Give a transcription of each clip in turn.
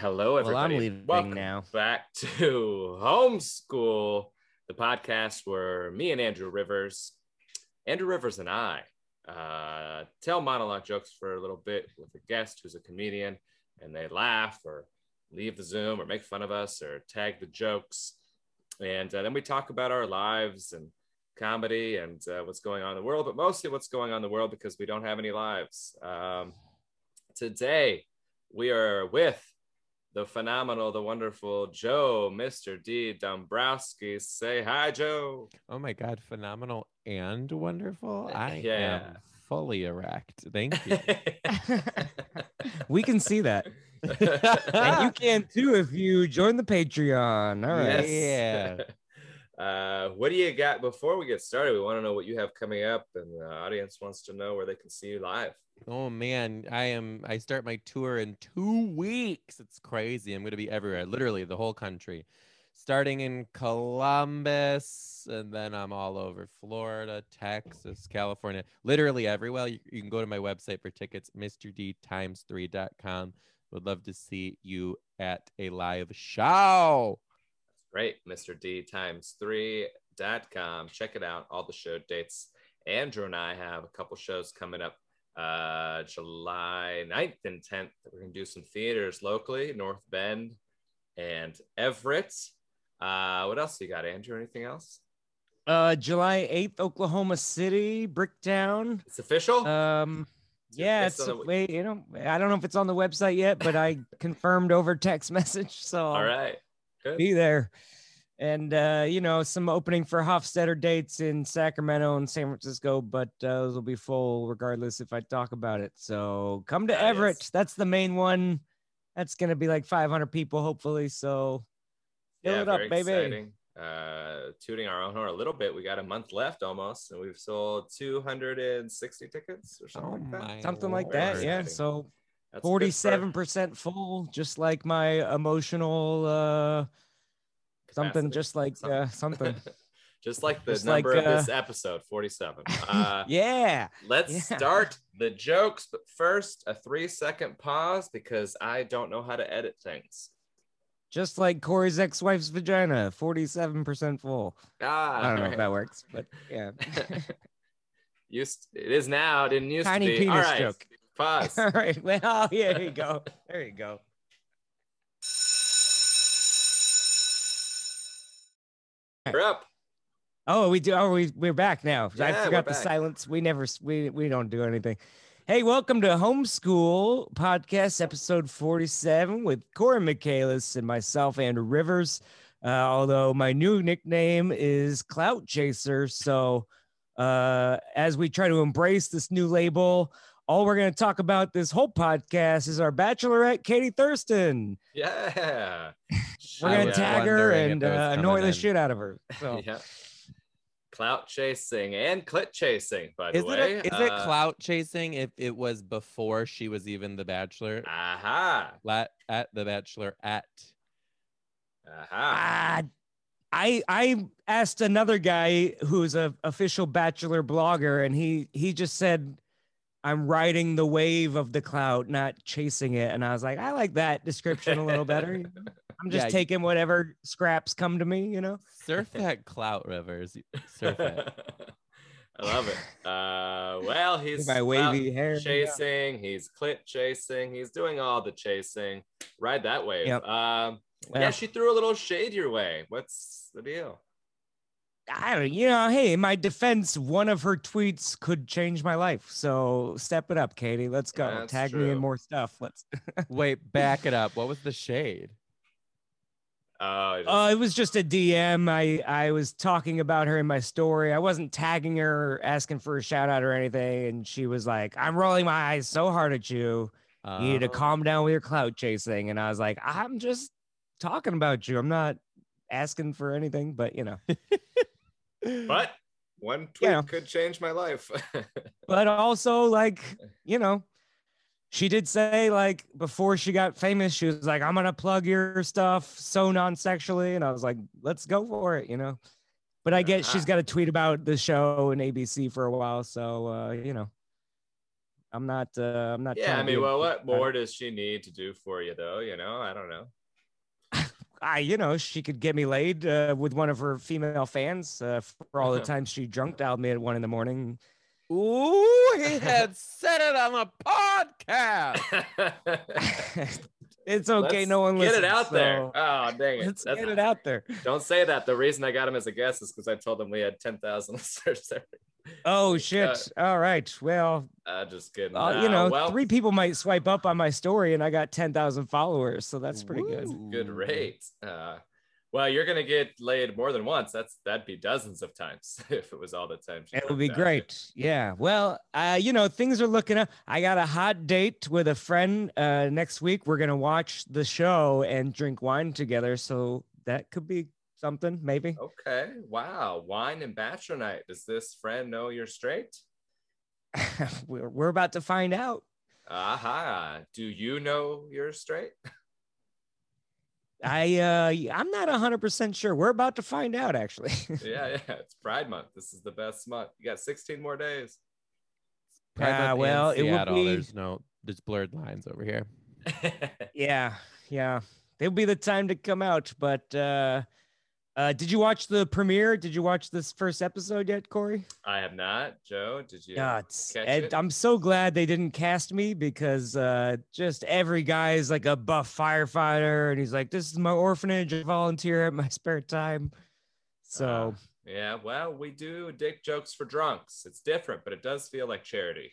Hello, everybody. Well, I'm leaving Welcome now. back to Homeschool, the podcast where me and Andrew Rivers, Andrew Rivers and I, uh, tell monologue jokes for a little bit with a guest who's a comedian, and they laugh or leave the Zoom or make fun of us or tag the jokes, and uh, then we talk about our lives and comedy and uh, what's going on in the world, but mostly what's going on in the world because we don't have any lives. Um, today we are with the phenomenal, the wonderful Joe, Mr. D. Dombrowski. Say hi, Joe. Oh my god, phenomenal and wonderful. Uh, I Yeah. am fully erect. Thank you. we can see that. and you can too if you join the Patreon. All right. Yes. Uh, what do you got before we get started? We want to know what you have coming up, and the audience wants to know where they can see you live. oh man, I am I start my tour in 2 weeks. It's crazy. I'm going to be everywhere, literally the whole country. Starting in Columbus and then I'm all over Florida, Texas, California, literally everywhere. You, you can go to my website for tickets, mrdtimes3.com. Would love to see you at a live show. Great, Mr. D times three dot com. Check it out. All the show dates. Andrew and I have a couple shows coming up uh, July 9th and 10th. We're going to do some theaters locally, North Bend and Everett. Uh, what else you got, Andrew? Anything else? Uh, July 8th, Oklahoma City, Bricktown. It's official? Um, yeah, it's on wait, you know, I don't know if it's on the website yet, but I confirmed over text message, so All right. Good. be there. And uh, you know, some opening for Hofstetter dates in Sacramento and San Francisco, but uh, those will be full regardless if I talk about it. So come to Ah, Everett. yes. That's the main one. That's gonna be like 500 people, hopefully. So fill yeah, it up, baby. exciting. Uh, tooting our own horn a little bit. We got a month left almost, and we've sold 260 tickets or something Oh like that. my Something like that. Yeah. So That's 47% full, just like my emotional uh something just like Something. uh something. just like the Just like, number of uh, this episode 47 uh yeah. let's Yeah. start the jokes but first a three second pause because i don't know how to edit things Just like Corey's ex-wife's vagina, 47% full. ah I don't know all if that works, but yeah. used it is now didn't used Tiny to be all penis right joke. Pause All right. Well, yeah, there you go. There you go. You're up Oh, we do. Oh, we we're back now. Yeah, I forgot the back. silence. We never we we don't do anything. Hey, welcome to Homeschool Podcast, episode 47 with Corey Michaelis and myself, Andrew Rivers. Uh, although my new nickname is Clout Chaser. So uh, as we try to embrace this new label, all we're going to talk about this whole podcast is our bachelorette, Katie Thurston. yeah We're going to tag her and uh, annoy the in. shit out of her. So. yeah clout chasing and clit chasing by the Is it, way a, is it Uh, clout chasing if it was before she was even the bachelor? aha Lat at the bachelor at aha Ah, I I asked another guy who's a official bachelor blogger, and he he just said, "I'm riding the wave of the cloud, not chasing it." And I was like, I like that description a little better. I'm just Yeah, taking whatever scraps come to me, you know. surf that clout rivers. Surf it. I love it. Uh, well, he's my wavy hair, yeah. chasing. He's clit chasing. He's doing all the chasing. Ride that wave. Yep. Um, yeah, she threw a little shade your way. What's the deal? I don't, you know, hey, in my defense, one of her tweets could change my life. So step it up, Katie. Let's go. That's Tag me in more stuff. Let's. Wait, back it up. What was the shade? Oh, just- Uh, it was just a DM. I I was talking about her in my story. I wasn't tagging her, or asking for a shout out or anything, and she was like, "I'm rolling my eyes so hard at you. You need to Uh, calm down with your clout chasing." And I was like, "I'm just talking about you. I'm not asking for anything, but you know." but one tweet know. could change my life. But also, like, you know, she did say like before she got famous, she was like, "I'm gonna plug your stuff so non-sexually," and I was like, "Let's go for it," you know. But I guess she's Uh-huh. got a tweet about the show and ABC for a while, so uh, you know, I'm not. Uh, I'm not. Yeah, I mean, well, what more does she need to do for you, though? You know, I don't know. I, you know, she could get me laid uh, with one of her female fans uh, for all the times she drunk dialed me at one in the morning. Ooh, he had said it on the podcast. it's okay. Let's no one get listens. it out there. Oh, dang it! Let's That's- get it out there. Don't say that. The reason I got him as a guest is because I told him we had ten thousand listeners. Oh Uh, shit! All right. Well, uh, just kidding. uh, you Uh, know, well, three people might swipe up on my story, and I got ten thousand followers, so that's pretty good. good rate. Uh, well, you're gonna get laid more than once. That's that'd be dozens of times if it was all the time. It would be worked out. great. Yeah. Well, uh, you know, things are looking up. I got a hot date with a friend uh, next week. We're gonna watch the show and drink wine together. So that could be something, maybe. Okay. Wow. Wine and bachelor night. Does this friend know you're straight? we're, we're about to find out. Aha. Do you know you're straight? I uh, I'm not hundred percent sure. We're about to find out, actually. yeah, yeah. It's Pride Month. This is the best month. You got 16 more days. Pride Uh, Month well, it would be- There's no, there's blurred lines over here. yeah, yeah. It'll be the time to come out. But uh, uh, did you watch the premiere? Did you watch this first episode yet, Corey? I have not. Joe, did you? Yeah, it's, catch and it? I'm so glad they didn't cast me because uh, just every guy is like a buff firefighter, and he's like, "This is my orphanage. I volunteer at my spare time." So Uh, yeah, well, we do dick jokes for drunks. It's different, but it does feel like charity.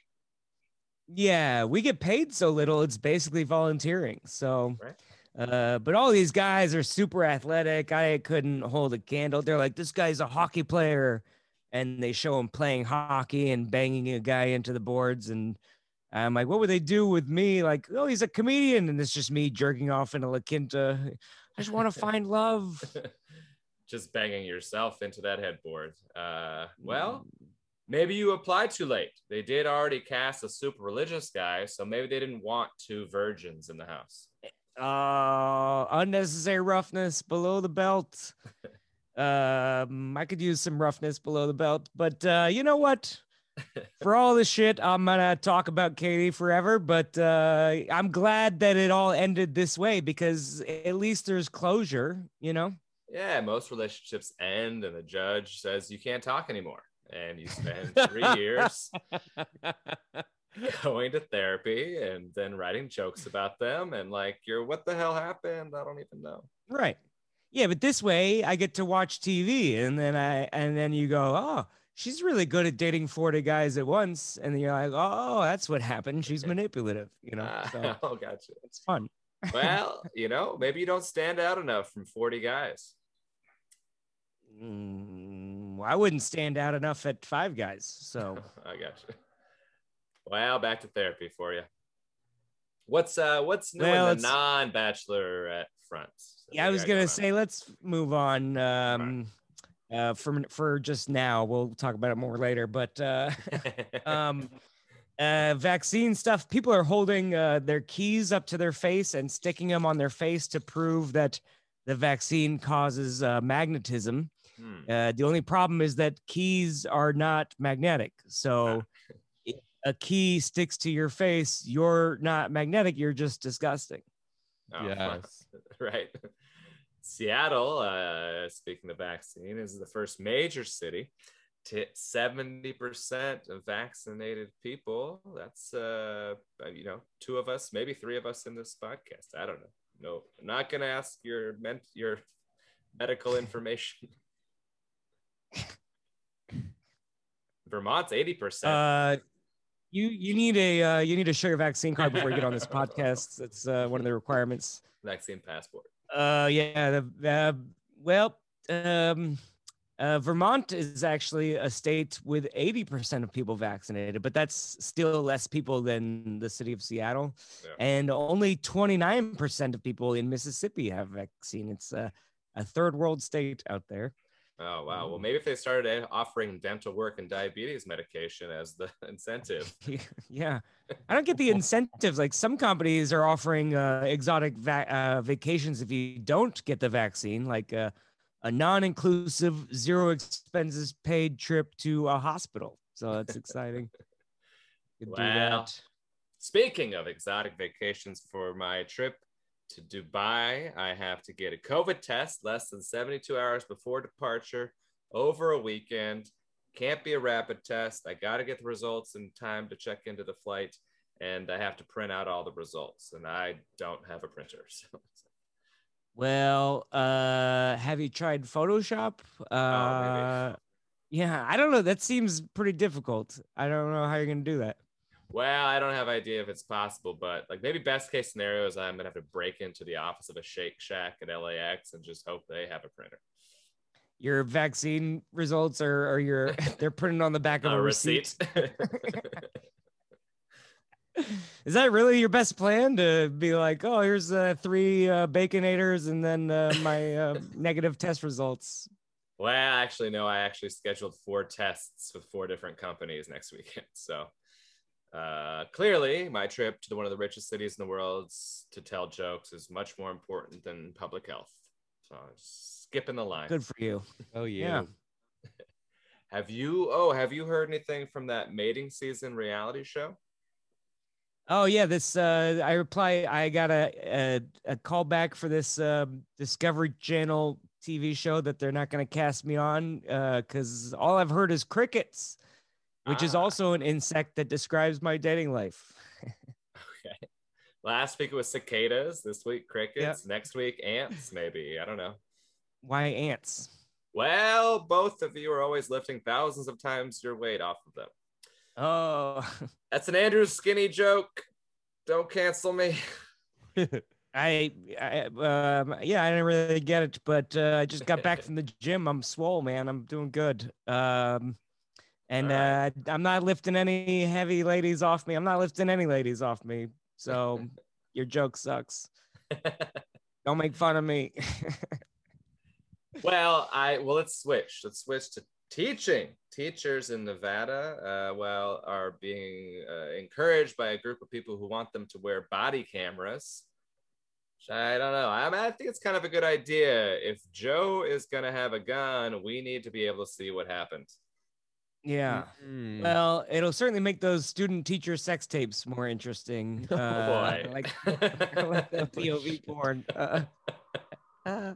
yeah, we get paid so little; it's basically volunteering. So. Right. Uh, but all these guys are super athletic. I couldn't hold a candle. They're like, this guy's a hockey player. And they show him playing hockey and banging a guy into the boards. And I'm like, what would they do with me? Like, oh, he's a comedian. And it's just me jerking off in a La Quinta. I just want to find love. Just banging yourself into that headboard. Uh, well, Mm. maybe you applied too late. They did already cast a super religious guy, so maybe they didn't want two virgins in the house. Uh, unnecessary roughness below the belt. Um, I could use some roughness below the belt, but uh, you know what? For all this shit, I'm gonna talk about Katie forever. But uh, I'm glad that it all ended this way because at least there's closure. You know? Yeah, most relationships end, and the judge says you can't talk anymore. And you spend three years going to therapy and then writing jokes about them. And like, you're what the hell happened? I don't even know. Right. Yeah, but this way I get to watch TV, and then I and then you go, oh. She's really good at dating 40 guys at once. And then you're like, oh, that's what happened. She's manipulative, you know? So oh, gotcha. it's fun. Well, you know, maybe you don't stand out enough from 40 guys. Mm, I wouldn't stand out enough at five guys. So I gotcha. Well, back to therapy for you. What's uh what's new Well, in the non-bachelorette front? that yeah, I was gonna say let's move on. Um, uh, for for just now, we'll talk about it more later. But uh, um, uh, vaccine stuff. People are holding uh, their keys up to their face and sticking them on their face to prove that the vaccine causes uh, magnetism. Hmm. Uh, the only problem is that keys are not magnetic. So a key sticks to your face, you're not magnetic. You're just disgusting. Oh, yes. right. Seattle, uh, speaking of vaccine, is the first major city to 70% of vaccinated people. That's, uh, you know, two of us, maybe three of us in this podcast. I don't know. No, I'm not going to ask your, ment- your medical information. Vermont's 80%. Uh, you you need a uh, you need to show your vaccine card before you get on this podcast. That's uh, one of the requirements. vaccine passport. Uh, yeah. The, uh, well, um, uh, Vermont is actually a state with 80% of people vaccinated, but that's still less people than the city of Seattle. Yeah. And only 29% of people in Mississippi have vaccine. It's a, a third world state out there. Oh, wow. Well, maybe if they started offering dental work and diabetes medication as the incentive. yeah. I don't get the incentives. Like some companies are offering uh, exotic va- uh, vacations if you don't get the vaccine, like uh, a non inclusive, zero expenses paid trip to a hospital. So that's exciting. Could do Well, that. Speaking of exotic vacations for my trip to Dubai, I have to get a COVID test less than 72 hours before departure over a weekend. Can't be a rapid test. I got to get the results in time to check into the flight, and I have to print out all the results, and I don't have a printer. So. Well, uh, have you tried Photoshop? Oh, Uh, yeah, I don't know. That seems pretty difficult. I don't know how you're gonna do that. Well, I don't have idea if it's possible, but like maybe best case scenario is I'm gonna have to break into the office of a Shake Shack at LAX and just hope they have a printer. Your vaccine results are, are your they're printed on the back of a, A receipt. receipt. Is that really your best plan to be like, oh, here's uh, three uh, baconators and then uh, my uh, negative test results? well, actually, no, I actually scheduled four tests with four different companies next weekend. So uh, clearly, my trip to one of the richest cities in the world to tell jokes is much more important than public health. So I'm skipping the line. Good for you. Oh Yeah. yeah. Have you? Oh, have you heard anything from that mating season reality show? Oh yeah, this uh I reply I got a a, a call back for this um Discovery Channel TV show that they're not going to cast me on uh cuz all I've heard is crickets, which is Ah. also an insect that describes my dating life. Okay. Last week it was cicadas. This week crickets. Next week ants. Maybe I don't know. Why ants? Well, both of you are always lifting thousands of times your weight off of them. Oh, That's an Andrew Skinny joke. Don't cancel me. I, I um yeah, I didn't really get it, but uh, I just got back from the gym. I'm swole, man. I'm doing good. Um and All uh I'm not lifting any heavy ladies off me. I'm not lifting any ladies off me. So your joke sucks. Don't make fun of me. well, I well let's switch. Let's switch to teaching. Teachers in Nevada, uh, well, are being uh, encouraged by a group of people who want them to wear body cameras. I don't know. I, mean, I think it's kind of a good idea. If Joe is gonna have a gun, we need to be able to see what happened. Yeah. Mm. Well, it'll certainly make those student teacher sex tapes more interesting. Oh, Uh, boy. like, like the POV porn. Uh, uh,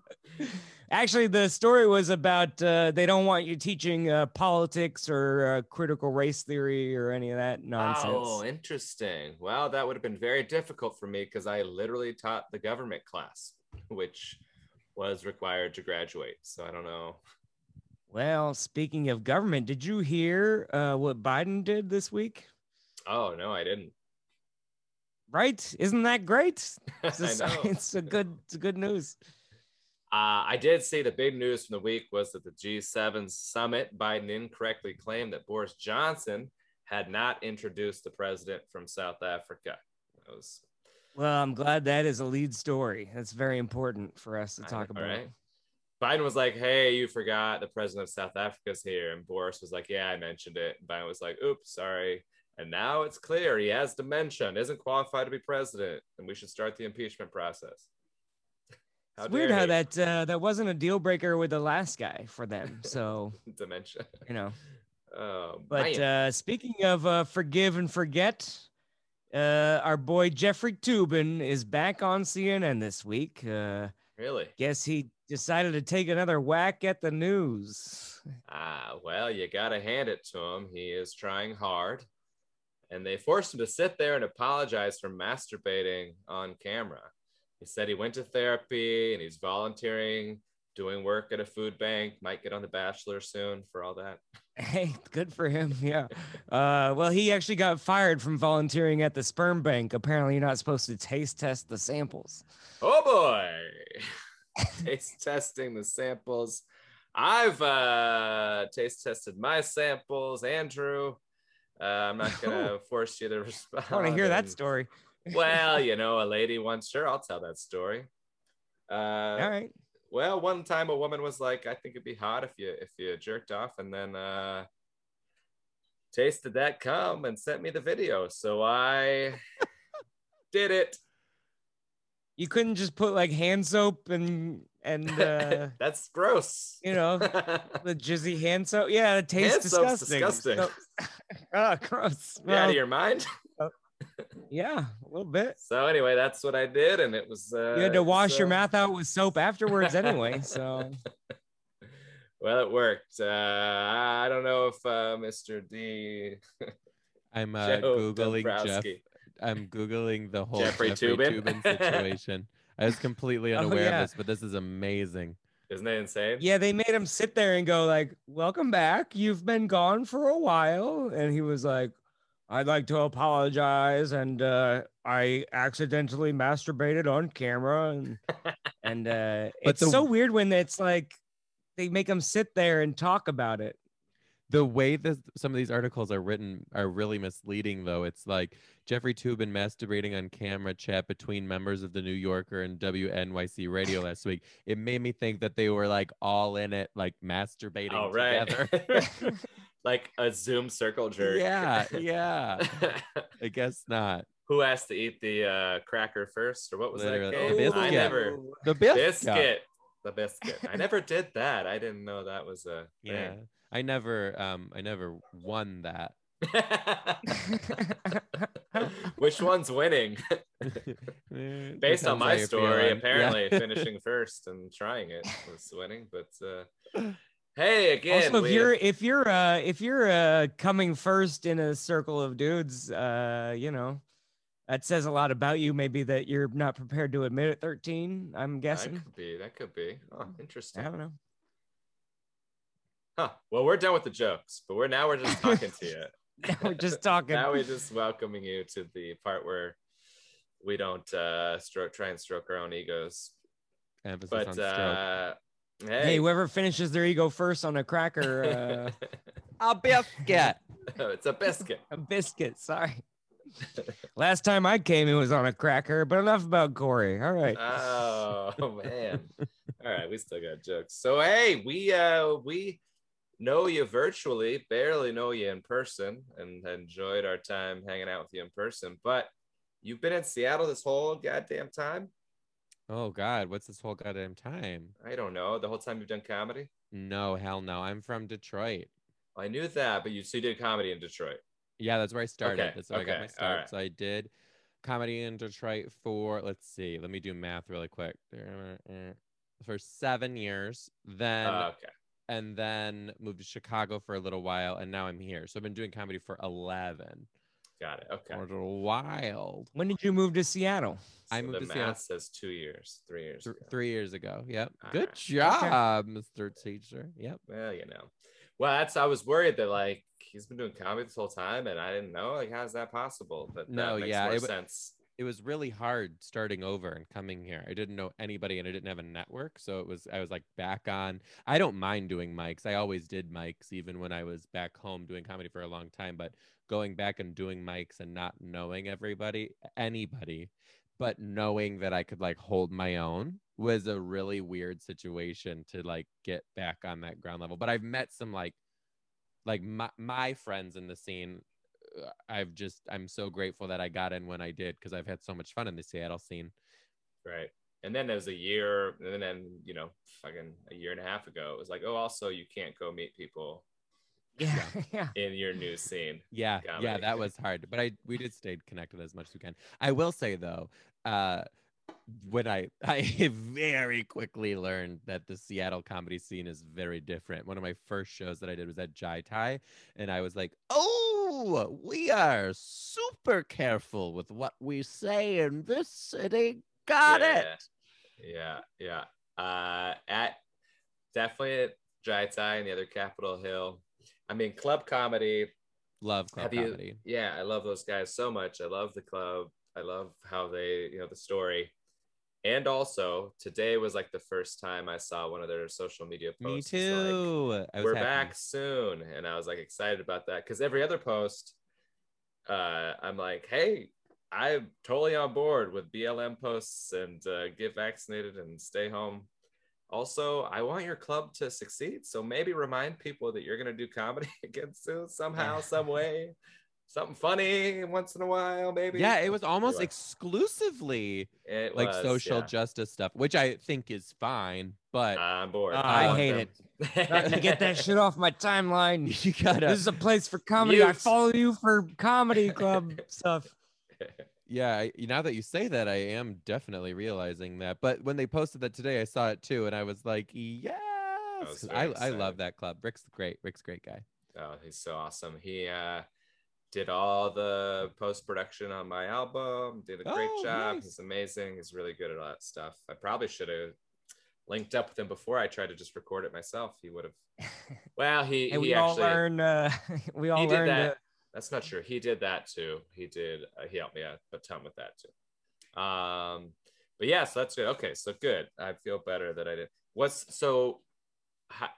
actually, the story was about uh, they don't want you teaching uh, politics or uh, critical race theory or any of that nonsense. Oh, interesting. Well, that would have been very difficult for me because I literally taught the government class, which was required to graduate. So I don't know. Well, speaking of government, did you hear uh, what Biden did this week? Oh no, I didn't. Right? Isn't that great? It's, I know. it's a good, it's a good news. Uh, I did see the big news from the week was that the G7 summit, Biden incorrectly claimed that Boris Johnson had not introduced the president from South Africa. That was Well, I'm glad that is a lead story. That's very important for us to talk know, about. right? Biden was like, "Hey, you forgot the president of South Africa's here," and Boris was like, "Yeah, I mentioned it." And Biden was like, "Oops, sorry." And now it's clear he has dementia and isn't qualified to be president, and we should start the impeachment process. How It's weird how that uh, that wasn't a deal breaker with the last guy for them. So dementia. you know. Oh, But uh, speaking of uh, forgive and forget, uh, our boy Jeffrey Toobin is back on CNN this week. Uh, really? guess he decided to take another whack at the news. Ah, well, you got to hand it to him. He is trying hard. And they forced him to sit there and apologize for masturbating on camera. He said he went to therapy and he's volunteering, doing work at a food bank, might get on The Bachelor soon for all that. Hey, good for him. Yeah. Uh, well, he actually got fired from volunteering at the sperm bank. Apparently, you're not supposed to taste test the samples. Oh boy. taste testing the samples. I've uh, taste tested my samples, Andrew. Uh, I'm not going to force you to respond. I want to hear that story. well, you know, a lady once, sure, I'll tell that story. Uh, All right. Well, one time a woman was like, "I think it'd be hot if you if you jerked off," and then uh, tasted that cum and sent me the video. So I did it. You couldn't just put like hand soap and and uh, That's gross. you know the jizzy hand soap. Yeah, it tastes Hand soap's disgusting. disgusting. So- Ah, gross. You out of your mind? yeah, a little bit. So anyway, that's what I did, and it was. Uh, You had to wash your mouth out with soap afterwards anyway. So Well, it worked. Uh, I don't know if uh, Mr. D. I'm uh, Joe googling Jeff. Dombrowski. I'm googling the whole Jeffrey Jeffrey, Toobin? Toobin situation. I was completely Oh, unaware yeah. of this, but this is amazing. Isn't it insane? yeah, they made him sit there and go like, "Welcome back. You've been gone for a while," and he was like. I'd like to apologize, and uh, I accidentally masturbated on camera, and and uh, But it's the- so weird when it's like they make them sit there and talk about it. The way that some of these articles are written are really misleading, though. It's like Jeffrey Toobin masturbating on camera chat between members of the New Yorker and WNYC radio last week. It made me think that they were like all in it, like masturbating Oh, right. together. like a Zoom circle jerk. yeah, yeah. I guess not. Who asked to eat the uh, cracker first, or what was Literally. that game? I never The biscuit. biscuit. The biscuit. I never did that. I didn't know that was a Yeah, I never, um, I never won that. Which one's winning? Eh, Based on my story, apparently Yeah. finishing first and trying it was winning. But uh, hey, again, also, if you're if you're uh if you're uh coming first in a circle of dudes, uh, you know, that says a lot about you. Maybe that you're not prepared to admit it. Thirteen, I'm guessing. that could be. That could be. Oh, interesting. I don't know. Huh. Well, we're done with the jokes, but we're now we're just talking to you. Now we're just talking. now we're just welcoming you to the part where we don't uh stroke try and stroke our own egos. Emphasis on But stroke. uh hey, hey, whoever finishes their ego first on a cracker, uh, A biscuit. Oh, it's a biscuit. a biscuit. Sorry. Last time I came, it was on a cracker. But enough about Corey. All right. Oh man. All right, we still got jokes. So hey, we uh we know you virtually, barely know you in person, and enjoyed our time hanging out with you in person. But you've been in Seattle this whole goddamn time. Oh God, what's this whole goddamn time? I don't know. The whole time you've done comedy. No, hell no. I'm from Detroit. I knew that, but you so you did comedy in Detroit. Yeah, that's where I started. Okay, That's where I got my start. right. So I did comedy in Detroit for let's see, let me do math really quick. For seven years, then Uh, okay. And then moved to Chicago for a little while, and now I'm here. So I've been doing comedy for eleven. Got it. Okay. What a wild. When did you move to Seattle? I moved the to math Seattle says two years, three years. th- ago. three years ago. Yep. All Good right. job, Mr. Teacher. Yep. Well, you know. Well, that's I was worried that like he's been doing comedy this whole time, and I didn't know. Like, how's that possible? But No, that makes yeah, more it sense. It was really hard starting over and coming here. I didn't know anybody and I didn't have a network. So it was, I was like back on. I don't mind doing mics. I always did mics, even when I was back home doing comedy for a long time. But going back and doing mics and not knowing everybody, anybody, but knowing that I could like hold my own was a really weird situation to like get back on that ground level. But I've met some like, like my, my friends in the scene I've just I'm so grateful that I got in when I did because I've had so much fun in the Seattle scene. Right. And then there's a year, and then you know, fucking a year and a half ago, it was like, oh, also you can't go meet people Yeah. Yeah. in your new scene. Yeah, yeah, that was hard, but I we did stay connected as much as we can. I will say though, uh, when I I very quickly learned that the Seattle comedy scene is very different. One of my first shows that I did was at Jai Thai, and I was like, "Oh, we are super careful with what we say in this city." Got Yeah. it. Yeah, yeah. Uh, at definitely at Jai Thai and the other Capitol Hill. I mean, club comedy. Love club you- comedy. Yeah, I love those guys so much. I love the club. I love how they, you know, the story. And also, today was like the first time I saw one of their social media Me posts. Like, too. Was we're happy. back soon and i was like excited about that because every other post uh i'm like hey i'm totally on board with blm posts and uh, get vaccinated and stay home also i want your club to succeed so maybe remind people that you're going to do comedy again soon somehow some way something funny once in a while, maybe. Yeah, it was almost Anyway, exclusively it like was, social yeah. justice stuff, which I think is fine. But I'm bored. Uh, I want hate them. Trying to get that shit off my timeline. you gotta, This is a place for comedy. I follow you for comedy club stuff. yeah. Now that you say that, I am definitely realizing that. But when they posted that today, I saw it too, and I was like, yes, was 'cause very I I love that club. Rick's great. Rick's great guy. Oh, he's so awesome. He uh, did all the post production on my album. Did a great Oh, job. nice. He's amazing. He's really good at all that stuff. I probably should have linked up with him before I tried to just record it myself. He would have. Well, he And he we all actually. learn. Uh, we all learned. that. Uh, That's not true. He did that too. He did. Uh, he helped me out a ton with that too. Um, but yeah, so that's good. Okay, so good. I feel better that I did. What's so?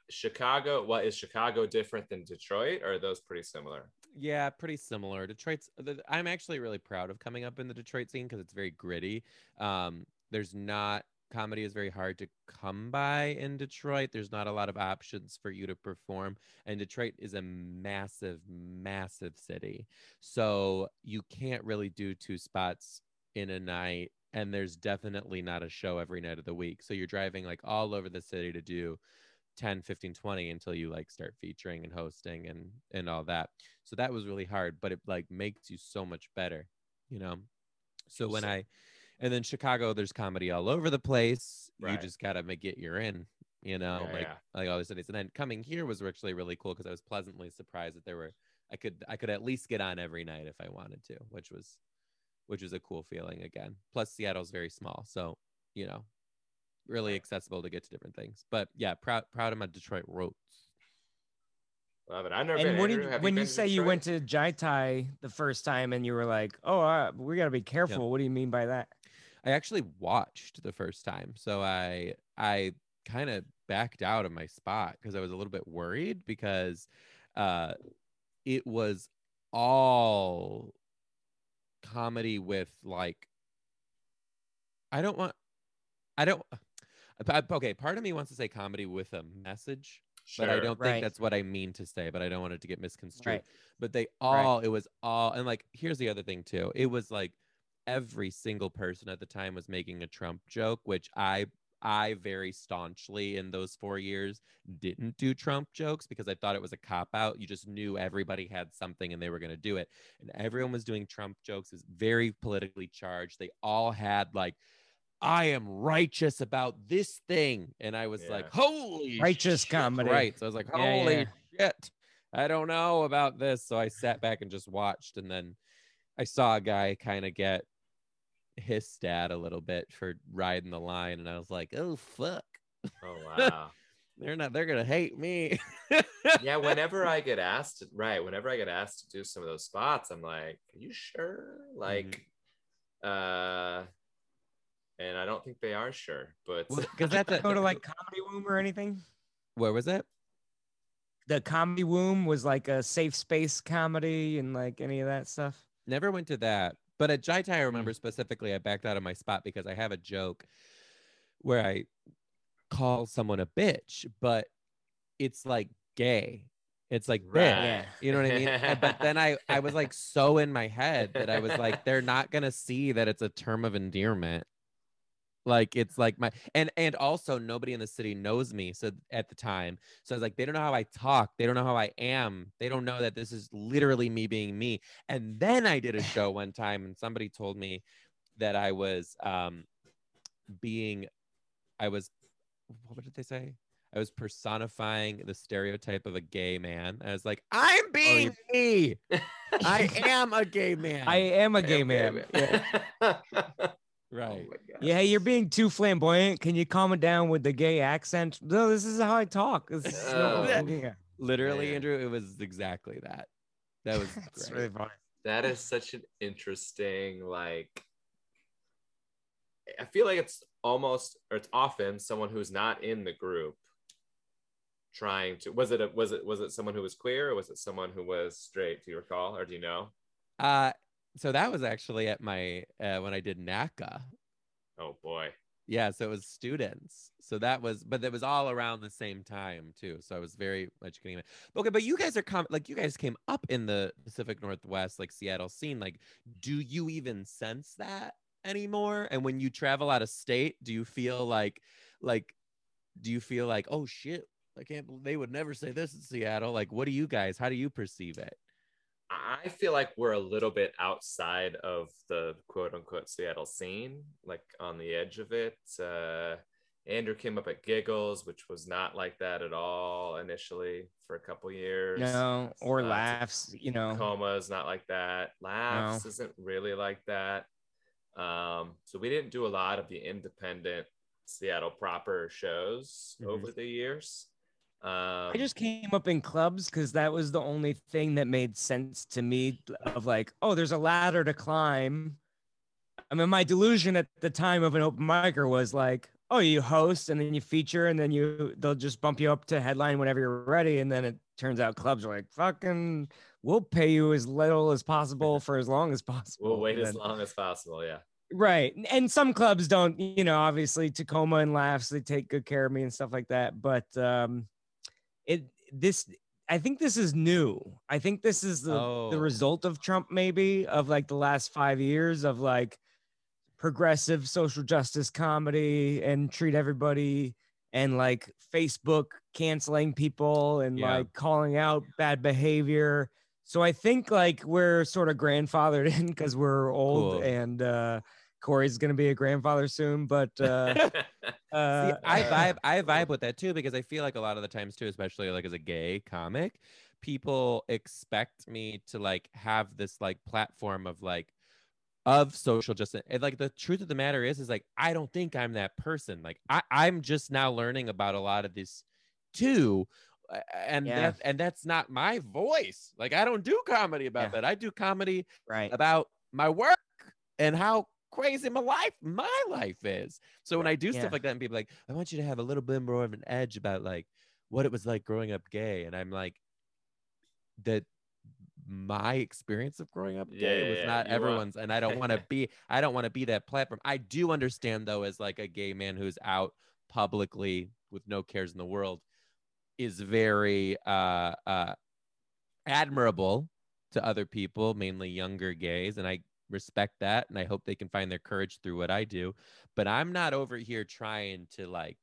Chicago. What is Chicago different than Detroit? Or are those pretty similar? Yeah, pretty similar. Detroit's. I'm actually really proud of coming up in the Detroit scene because it's very gritty. Um, there's not comedy is very hard to come by in Detroit. There's not a lot of options for you to perform, and Detroit is a massive, massive city. So you can't really do two spots in a night, and there's definitely not a show every night of the week. So you're driving like all over the city to do 10 15 20 until you like start featuring and hosting and and all that. So that was really hard but it like makes you so much better you know? So when i and then chicago there's comedy all over the place. You just gotta make it you're in you know? Yeah, like yeah. like all these cities. And then coming here was actually really cool because i was pleasantly surprised that there were i could i could at least get on every night if i wanted to which was which was a cool feeling again. Plus seattle's very small so you know really accessible to get to different things. But yeah proud proud of my detroit roots Love it. I've never and been. when, you, have when been you to say you went to Jai Thai the first time and you were like, "Oh, uh, we got to be careful," what do you mean by that? I actually watched the first time, so I I kind of backed out of my spot because I was a little bit worried because uh, it was all comedy with like I don't want I don't I- Uh, okay. Part of me wants to say comedy with a message, but I don't Right. think that's what I mean to say. But I don't want it to get misconstrued Right. but they all it was all and like here's the other thing too it was like every single person at the time was making a trump joke which i i very staunchly in those four years didn't do trump jokes because i thought it was a cop out you just knew everybody had something and they were going to do it and everyone was doing trump jokes is very politically charged they all had like I am righteous about this thing. And I was like, holy Righteous shit, comedy. Right. So I was like, holy yeah. shit. I don't know about this. So I sat back and just watched. And then I saw a guy kind of get hissed at a little bit for riding the line. And I was like, oh, fuck. Oh wow. They're not, they're going to hate me. yeah. Whenever I get asked, right? Whenever I get asked to do some of those spots, I'm like, "Are you sure?" Like, uh, and I don't think they are sure. But Because that's a, Go to like Comedy Womb or anything? where was it? The Comedy Womb was like a safe space comedy and like any of that stuff. Never went to that. But at Jai Thai, I remember hmm. specifically, I backed out of my spot because I have a joke where I call someone a bitch, but it's like gay. It's like bitch. Right. Yeah. You know what I mean? But then I, I was like so in my head that I was like, they're not gonna see that it's a term of endearment. Like it's like my and and also nobody in the city knows me. So at the time, so I was like, they don't know how I talk. They don't know how I am. They don't know that this is literally me being me. And then I did a show one time, and somebody told me that I was um being, I was, what did they say? I was personifying the stereotype of a gay man. I was like, I'm being me. I am a gay man. I am a gay man. Yeah. right. Oh. Yeah, you're being too flamboyant. Can you calm it down with the gay accent? No, this is how I talk. This is Oh. yeah. Literally, Man. Andrew, it was exactly that. That was It's great. really funny. that is such an interesting like i feel like it's almost or it's often someone who's not in the group trying to was it a, was it was it someone who was queer or was it someone who was straight do you recall or do you know Uh, so that was actually at my uh, when I did NACA. oh boy Yeah, so it was students. So that was, but it was all around the same time too. So I was very much getting it. Okay, but you guys are com- like you guys came up in the Pacific Northwest, like Seattle scene. Like, do you even sense that anymore? And when you travel out of state, do you feel like, like, do you feel like, oh shit, I can't they would never say this in Seattle? Like, what do you guys? How do you perceive it? I feel like we're a little bit outside of the quote unquote Seattle scene, like on the edge of it. Uh, Andrew came up at Giggles, which was not like that at all initially for a couple years. No, or Uh, laughs, you know. Coma is not like that. Laughs isn't really like that. Um, so we didn't do a lot of the independent Seattle proper shows Mhm. over the years. Um, I just came up in clubs because that was the only thing that made sense to me of like, oh, there's a ladder to climb. I mean, my delusion at the time of an open micer was like, oh, you host and then you feature and then you they'll just bump you up to headline whenever you're ready. And then it turns out clubs are like, fucking, we'll pay you as little as possible for as long as possible. we'll wait And as then- long as possible. Yeah. Right. And some clubs don't, you know, obviously Tacoma and Laughs, they take good care of me and stuff like that. But um it this I think this is new. I think this is the Oh. the result of Trump maybe of like the last 5 years of like progressive social justice comedy and treat everybody and like Facebook canceling people and Yeah. like calling out bad behavior. So I think like we're sort of grandfathered in because we're old Cool. and uh Corey's gonna be a grandfather soon, but uh, uh See, I uh, vibe I vibe with that too because I feel like a lot of the times too, especially like as a gay comic, people expect me to like have this like platform of like of social justice. And like the truth of the matter is, is like I don't think I'm that person. Like I, I'm just now learning about a lot of this too. And Yeah. that and that's not my voice. Like I don't do comedy about Yeah. that. I do comedy right. about my work and how crazy my life my life is so when i do Yeah. stuff like that and people are like i want you to have a little bit more of an edge about like what it was like growing up gay and i'm like that my experience of growing up gay yeah, was yeah. not everyone's and i don't want to be i don't want to be that platform i do understand though as like a gay man who's out publicly with no cares in the world is very uh uh admirable to other people, mainly younger gays, and I respect that and I hope they can find their courage through what I do. But I'm not over here trying to like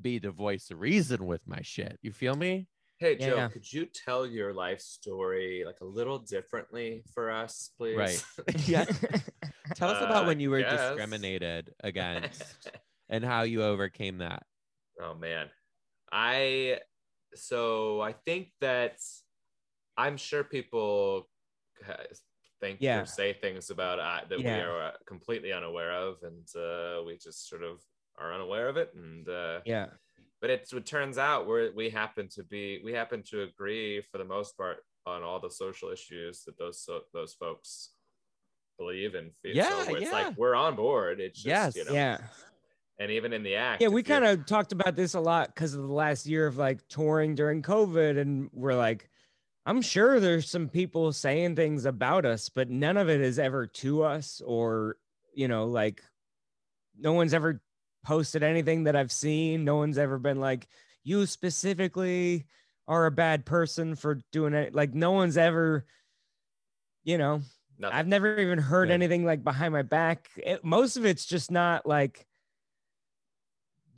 be the voice of reason with my shit. You feel me? Hey Joe, yeah. could you tell your life story like a little differently for us, please? Right. Yeah. Tell us about Uh, when you were yes. discriminated against and how you overcame that. oh man. I so I think that I'm sure people ha- think Yeah. or say things about uh, that we are uh, completely unaware of, and uh, we just sort of are unaware of it. And uh, yeah. but it's it turns out we we happen to be we happen to agree for the most part on all the social issues that those so, those folks believe and feel. Yeah, so it's yeah. like we're on board. It's just Yes. you know, Yeah. and even in the act. Yeah, we kind of talked about this a lot because of the last year of like touring during COVID, and we're like, I'm sure there's some people saying things about us, but none of it is ever to us, or you know, like no one's ever posted anything that I've seen. No one's ever been like, you specifically are a bad person for doing it. Like no one's ever, you know, nothing. I've never even heard Good. anything like behind my back. It, most of it's just not like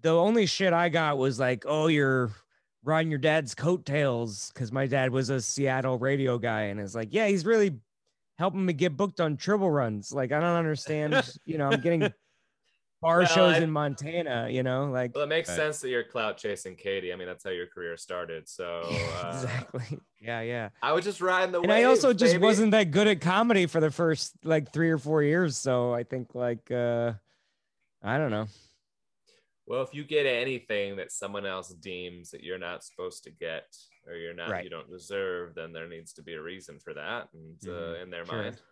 the only shit I got was like, oh, you're riding your dad's coattails because my dad was a Seattle radio guy. And it's like, yeah, he's really helping me get booked on triple runs. Like, I don't understand. you know, I'm getting bar Well, shows I- in Montana, you know, like Well, it makes Right. sense that you're clout chasing Katie. I mean, that's how your career started. So uh, exactly. Yeah, yeah. I was just riding the and wave. I also just baby. wasn't that good at comedy for the first like three or four years. So I think like uh I don't know. Well, if you get anything that someone else deems that you're not supposed to get or you're not, Right. you don't deserve, then there needs to be a reason for that, and uh, Mhm. in their Sure. mind.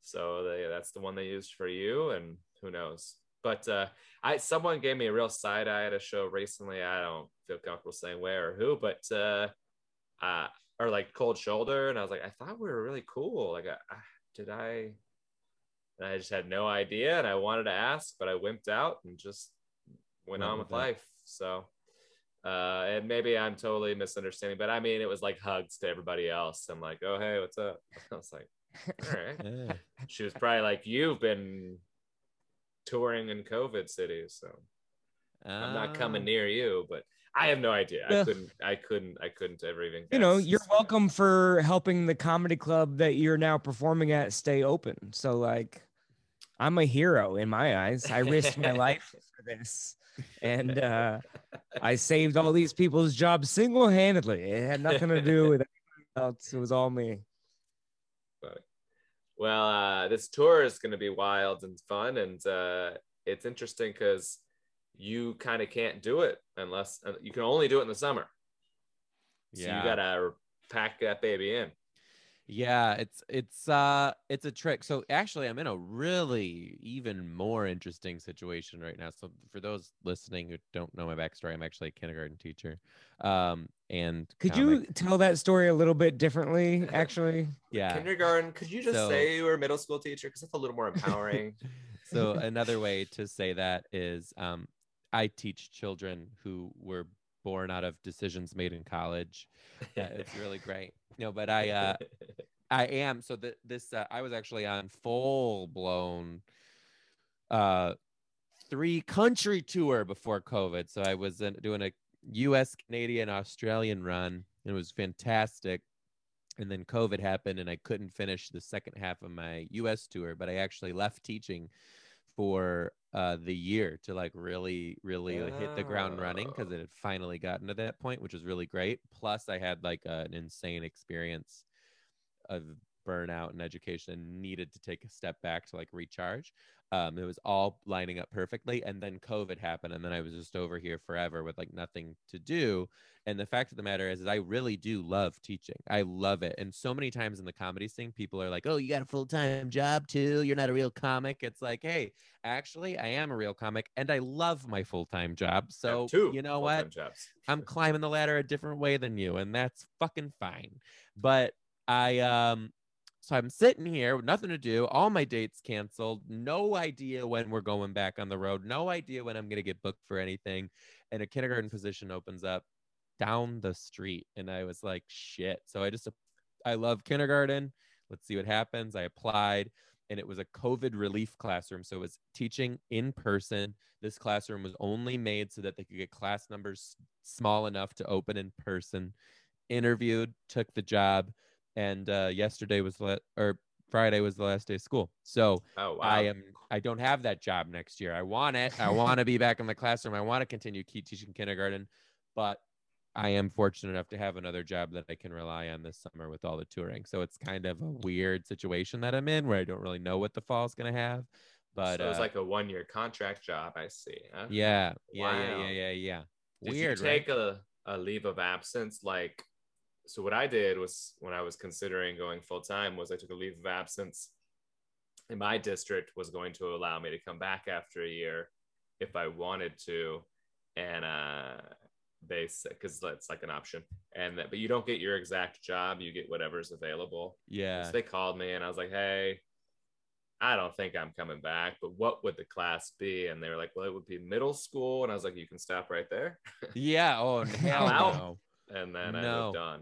So they, that's the one they used for you, and who knows. But uh, I someone gave me a real side eye at a show recently. I don't feel comfortable saying where or who, but uh, uh, or like cold shoulder, and I was like, I thought we were really cool. Like, I, I, did I? And I just had no idea, and I wanted to ask, but I wimped out and just went on with it. life. So, uh, and maybe I'm totally misunderstanding, but I mean, it was like hugs to everybody else. I'm like, oh hey, what's up? I was like, all right. Yeah. She was probably like, you've been touring in COVID cities, so I'm not coming Ah. near you, but I have no idea. I couldn't, I couldn't, I couldn't ever even. you know you're welcome for helping the comedy club that you're now performing at stay open so like i'm a hero in my eyes i risked my life for this and uh i saved all these people's jobs single-handedly it had nothing to do with anyone else it was all me Well, uh, this tour is going to be wild and fun, and uh, it's interesting because you kind of can't do it unless uh, you can only do it in the summer. So Yeah. you gotta pack that baby in. Yeah, it's it's uh it's a trick. So actually I'm in a really even more interesting situation right now. So for those listening who don't know my backstory, I'm actually a kindergarten teacher. Um and could comic. you tell that story a little bit differently actually yeah. Kindergarten. Could you just So- say you were a middle school teacher? Because that's a little more empowering. so another way to say that is um I teach children who were born out of decisions made in college. Uh, it's really great. No, but I uh I am. So the, this, uh, I was actually on full blown uh, three country tour before COVID. So I was in, doing a US, Canadian, Australian run. And It was fantastic. And then COVID happened and I couldn't finish the second half of my US tour, but I actually left teaching for uh, the year to like really, really hit the ground running because Oh. it had finally gotten to that point, which was really great. Plus, I had like an insane experience of burnout and education and needed to take a step back to like recharge. Um, it was all lining up perfectly. And then COVID happened. And then I was just over here forever with like nothing to do. And the fact of the matter is, is I really do love teaching. I love it. And so many times in the comedy scene, people are like, oh, you got a full time job too. You're not a real comic. It's like, hey, actually, I am a real comic and I love my full time job. So, you know what? Jobs. I'm climbing the ladder a different way than you, and that's fucking fine. But I um so I'm sitting here with nothing to do, all my dates canceled, no idea when we're going back on the road, no idea when I'm gonna get booked for anything. And a kindergarten position opens up down the street. And I was like, shit. So I just I love kindergarten. Let's see what happens. I applied and it was a COVID relief classroom. So it was teaching in person. This classroom was only made so that they could get class numbers small enough to open in person. Interviewed, took the job, and uh, yesterday was le- or Friday was the last day of school. So Oh wow. I am I don't have that job next year. I want it. I want to be back in the classroom. I want to continue keep teaching kindergarten, but I am fortunate enough to have another job that I can rely on this summer with all the touring. So it's kind of a weird situation that I'm in where I don't really know what the fall is going to have. But so it was uh, like a one-year contract job. I see. huh? yeah, yeah, yeah, Wow. yeah, yeah, yeah. Did Weird, you right? take a, a leave of absence like so what i did was when i was considering going full time was i took a leave of absence and my district was going to allow me to come back after a year if i wanted to and uh they said because that's like an option and that, but you don't get your exact job you get whatever's available Yeah. so they called me and i was like hey I don't think I'm coming back, but what would the class be? And they were like, well, it would be middle school. And I was like, you can stop right there. Yeah. Oh hell Out. no. and then I No. moved on.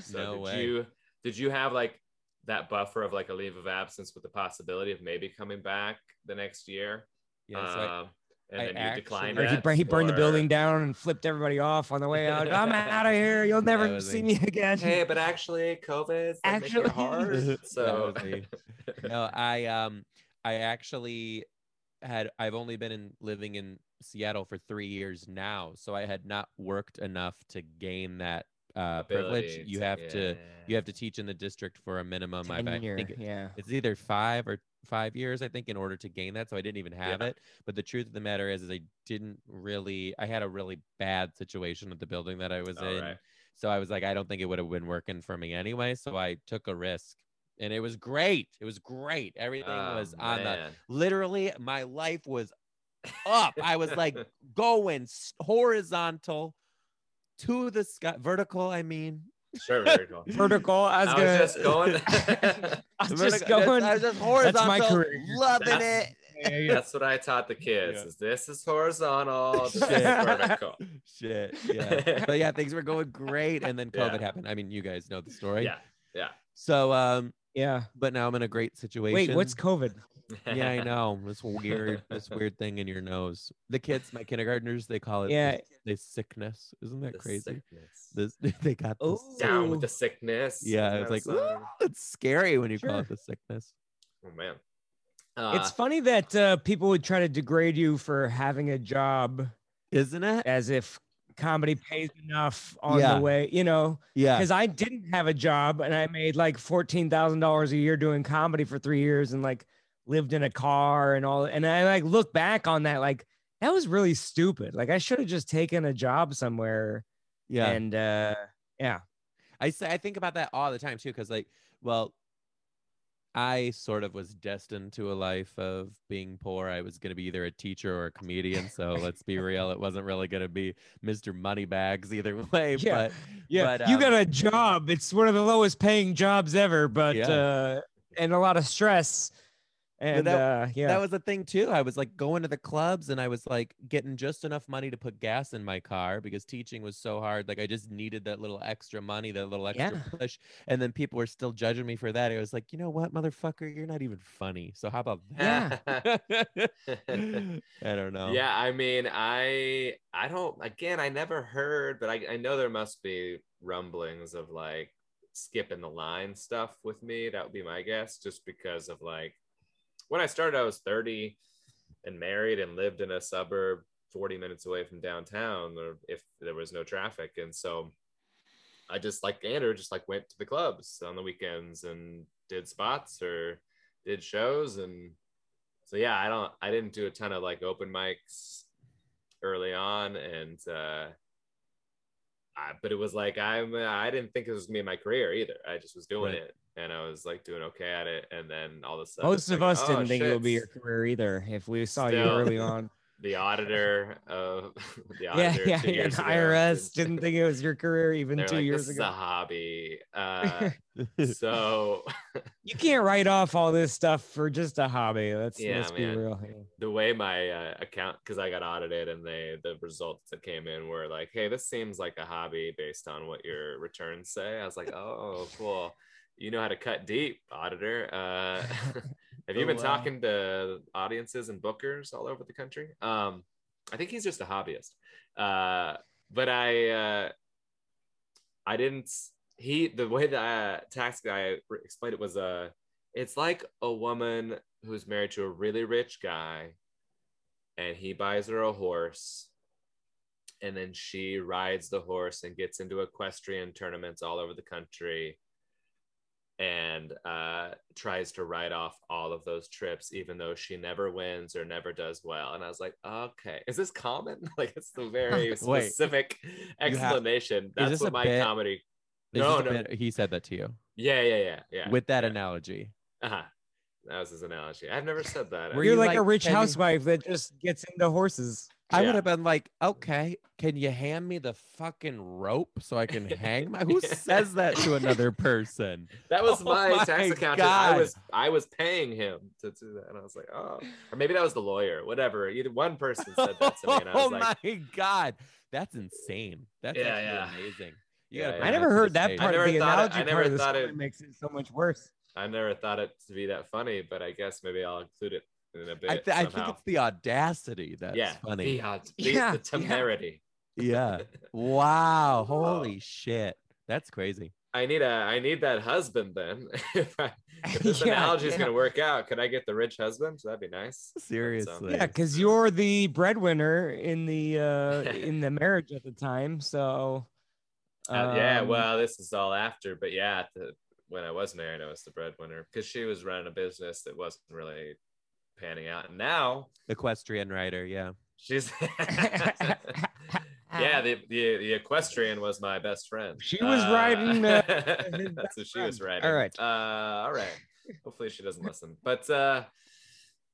So No did way. you did you have like that buffer of like a leave of absence with the possibility of maybe coming back the next year? Yeah. So I, Um, and I then you declined or actually- he, it, bur- he burned the building down and flipped everybody off on the way out i'm out of here you'll never see me. me again Hey, but actually, COVID's like, making it Actually- hard. So no, I um I actually had I've only been in living in Seattle for three years now, so I had not worked enough to gain that uh, privilege. You to- have to you have to teach in the district for a minimum. I, I think it- yeah it's either five or five years, I think, in order to gain that. So I didn't even have Yeah. it. But the truth of the matter is, is I didn't really. I had a really bad situation with the building that I was All in. right. So I was like, I don't think it would have been working for me anyway. So I took a risk, and it was great. It was great. Everything Oh, was on the. Literally, my life was up. I was like going horizontal to the sky, vertical. I mean, Sure, vertical. Vertical. I was I gonna. was just going. I was just going. I was just That's horizontal, my career. loving That's- it. Yeah, yeah. That's what I taught the kids. Yeah. Is this is horizontal, this is Shit. vertical. Shit. Yeah. but yeah, things were going great, and then COVID Yeah. happened. I mean, you guys know the story. Yeah, yeah. So, um, yeah. but now I'm in a great situation. Wait, what's COVID? Yeah, I know. This weird, this weird thing in your nose. The kids, my kindergartners, they call it Yeah. the, the sickness. Isn't that The crazy? sickness. This they got this. Down with the sickness. Yeah, it's like a it's scary when you call it the sickness. oh man. Uh, it's funny that uh, people would try to degrade you for having a job Isn't it? as if comedy pays enough on Yeah. the way, you know, Yeah. because I didn't have a job and I made like $14,000 a year doing comedy for three years and like lived in a car and all. And I like look back on that, like that was really stupid. Like I should have just taken a job somewhere Yeah. and uh, yeah. I say I think about that all the time too, because like, well, I sort of was destined to a life of being poor. I was going to be either a teacher or a comedian. So let's be real, it wasn't really going to be Mr. Moneybags either way. Yeah. But Yeah, But, you um, got a job. It's one of the lowest paying jobs ever, but Yeah. uh, and a lot of stress. And that- uh, yeah, that was a thing too. I was like going to the clubs and I was like getting just enough money to put gas in my car because teaching was so hard. Like I just needed that little extra money, that little extra Yeah. push. And then people were still judging me for that. I was like, you know what, motherfucker, you're not even funny. So how about Yeah. that? I don't know. Yeah, I mean, I I don't again, I never heard, but I, I know there must be rumblings of like skipping the line stuff with me. That would be my guess, just because of like when I started, I was 30 and married and lived in a suburb 40 minutes away from downtown, or if there was no traffic. And so I just like Andrew, just like went to the clubs on the weekends and did spots or did shows and so yeah i don't i didn't do a ton of like open mics early on and uh I, but it was like i'm i didn't think it was gonna be my career either i just was doing Right. it and i was like doing okay at it and then all of a sudden most of like, us oh, didn't think it would be your career either if we saw you early on. the auditor of the yeah, auditor yeah, two yeah. years ago IRS didn't think it was your career even two like, years this ago. is a hobby uh so You can't write off all this stuff for just a hobby. Let's Yeah, let's man. be real. the way my uh, account because i got audited and they the results that came in were like hey this seems like a hobby based on what your returns say i was like oh cool you know how to cut deep auditor. Uh have you Oh, been wow. talking to audiences and bookers all over the country? Um i think he's just a hobbyist. Uh but i uh i didn't he the way the uh, tax guy explained it was uh it's like a woman who's married to a really rich guy and he buys her a horse and then she rides the horse and gets into equestrian tournaments all over the country and uh, tries to write off all of those trips even though she never wins or never does well and i was like okay is this common like it's the very Wait. specific explanation that's this what my bit? comedy no no bit- he said that to you yeah yeah yeah yeah with that yeah. analogy. uh-huh. that was his analogy i've never said that Were You're you like, a rich "Can you-" housewife that just gets into horses. I Yeah. would have been like, okay, can you hand me the fucking rope so I can hang my? Who says that to another person? That was Oh my, my tax accountant. I was I was paying him to do that, and I was like, oh, or maybe that was the lawyer. Whatever. Either one person said that to me, and I was oh like, my god, that's insane. That's Yeah, yeah. amazing. You Yeah, gotta yeah. I never heard that part. I never the thought it- analogy I never part of the thought it- makes it so much worse. I never thought it to be that funny, but I guess maybe I'll include it in a bit. I, th- I think it's the audacity that's yeah, funny. The, odd- the, Yeah, the yeah. temerity. Yeah. Wow. Holy shit. That's crazy. I need a I need that husband then. if, I, if this Yeah, analogy is yeah. gonna work out, could I get the rich husband? So That'd be nice. Seriously. Yeah, because you're the breadwinner in the uh in the marriage at the time. So Uh, yeah, um, well, this is all after, but yeah, the, when I was married, I was the breadwinner because she was running a business that wasn't really panning out. And now Equestrian rider. Yeah. she's, yeah, the, the the equestrian was my best friend. She was riding, uh, that's what she was riding. All right. uh, all right. Hopefully, she doesn't listen, but uh,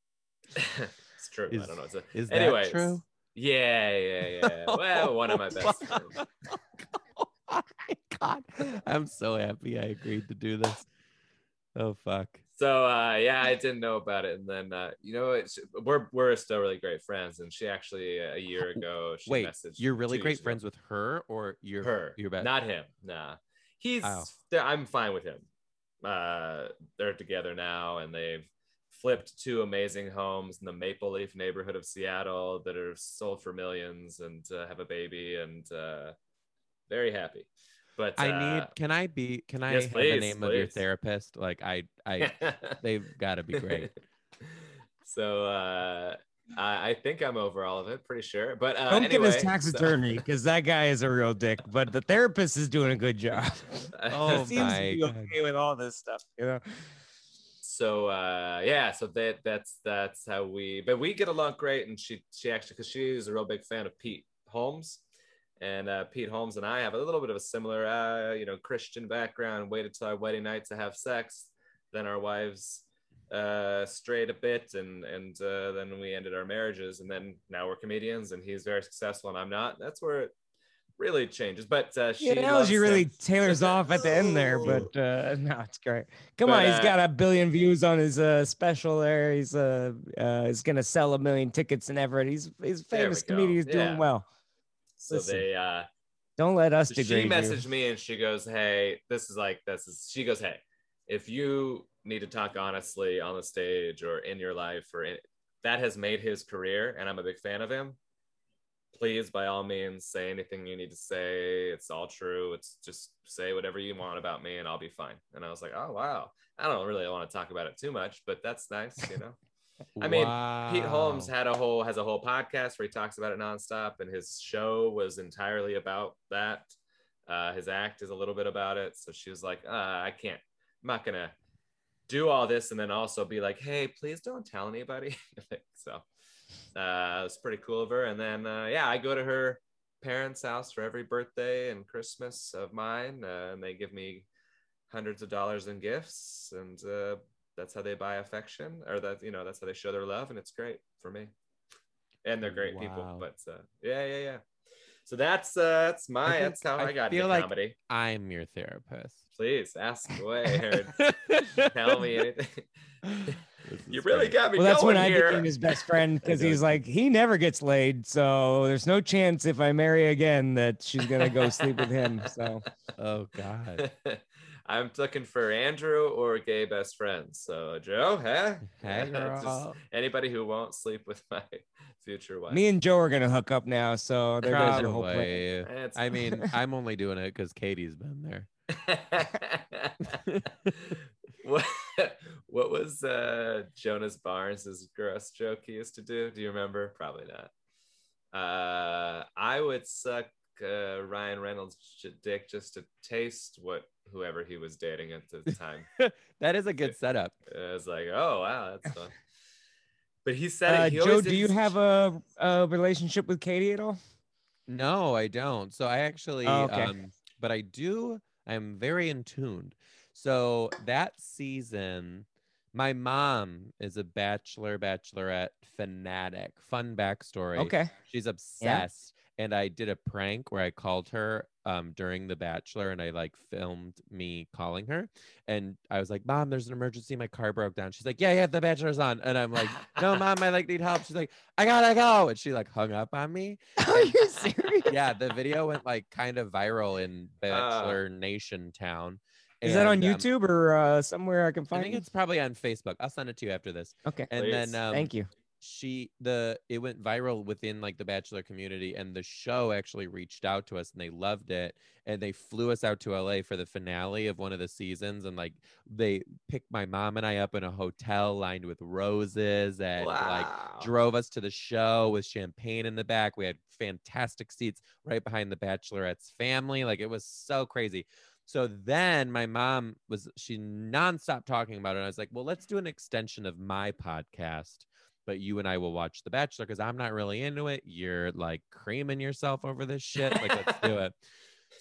it's true. I don't know. It's a, Is Anyways. that true? yeah, yeah, yeah. Well, one of my best friends. oh my God. I'm so happy I agreed to do this. Oh fuck. So uh, yeah, I didn't know about it, and then uh, you know it's, we're we're still really great friends. And she actually a year ago she Wait, messaged. you're really great years ago. friends with her or you're her, You're best. not him. Nah, he's. Oh. I'm fine with him. Uh, they're together now, and they've flipped two amazing homes in the Maple Leaf neighborhood of Seattle that are sold for millions, and uh, have a baby, and uh, very happy. But I uh, need can I be can I yes, have please, the name of your therapist? Like I I they've gotta be great. so uh, I, I think I'm over all of it, pretty sure. But uh, Don't anyway, get his tax so- attorney because that guy is a real dick. But the therapist is doing a good job. Oh Seems my to be God. okay with all this stuff. You know. so uh yeah so that that's that's how we but we get along great and she she actually because she's a real big fan of pete holmes and uh, pete holmes and i have a little bit of a similar uh you know christian background waited till our wedding night to have sex then our wives uh strayed a bit and and uh, then we ended our marriages and then now we're comedians and he's very successful and i'm not that's where it really changes but uh she Yeah, analogy really him. tailors off at the end there, but uh, no, it's great. Come But, on, he's uh, got a billion views on his uh, special there. He's uh, uh, he's gonna sell a million tickets in Everett. He's he's a famous comedian. He's doing well. So listen. they uh Don't let us So degrade she you. messaged me and she goes, Hey, this is like this is she goes, Hey, if you need to talk honestly on the stage or in your life or in, that has made his career and I'm a big fan of him. Please, by all means, say anything you need to say. It's all true. It's just say whatever you want about me and I'll be fine. And I was like, Oh wow. I don't really want to talk about it too much, but that's nice, you know. I mean, Pete Holmes had a whole has a whole podcast where he talks about it nonstop, and his show was entirely about that. Uh, his act is a little bit about it. So she was like, uh, I can't, I'm not gonna do all this and then also be like, hey, please don't tell anybody. so uh, it was pretty cool of her. And then uh, yeah, I go to her parents' house for every birthday and Christmas of mine, uh, and they give me hundreds of dollars in gifts and uh, that's how they buy affection or that you know that's how they show their love and it's great for me and they're great people but uh, yeah yeah yeah so that's uh that's my think- that's how i, I got feel into like- comedy I'm your therapist. please ask away tell me anything you really great. got me Well, that's going when I became his best friend because he's like he never gets laid, so there's no chance if I marry again that she's gonna go sleep with him. So Oh God. I'm looking for andrew or gay best friends so joe huh Hey, Just girl. anybody who won't sleep with my future wife me and Joe are gonna hook up now. So there goes your whole plan. Probably. I mean, I'm only doing it because Katie's been there. what what was uh Jonas Barnes's gross joke he used to do? Do you remember? Probably not. Uh I would suck uh, Ryan Reynolds' dick just to taste what whoever he was dating at the time. That is a good setup. I was like, oh wow, that's fun. But he said Uh, it. He Joe, do you have a, a relationship with Katie at all? No, I don't. So I actually, Oh, okay. um, but I do. I'm very in tuned. So that season, my mom is a bachelor, bachelorette fanatic. Fun backstory. Okay. She's obsessed. And I did a prank where I called her um, during The Bachelor and I like filmed me calling her. And I was like, Mom, there's an emergency. My car broke down. She's like, Yeah, yeah, The Bachelor's on. And I'm like, No, Mom, I like need help. She's like, I gotta go. And she like hung up on me. Are you serious? Yeah, the video went like kind of viral in Ah. Bachelor Nation town. Is that on And, um, YouTube or uh, somewhere I can find? It? I think it? it's probably on Facebook. I'll send it to you after this. Okay. And Please. then um, Thank you. She the it went viral within like the bachelor community and the show actually reached out to us and they loved it and they flew us out to LA for the finale of one of the seasons and like they picked my mom and I up in a hotel lined with roses and like drove us to the show with champagne in the back. We had fantastic seats right behind the bachelorette's family. Like it was so crazy. So then my mom was she nonstop talking about it. And I was like, well, let's do an extension of my podcast, but you and I will watch The Bachelor because I'm not really into it. You're like creaming yourself over this shit. Like, let's do it.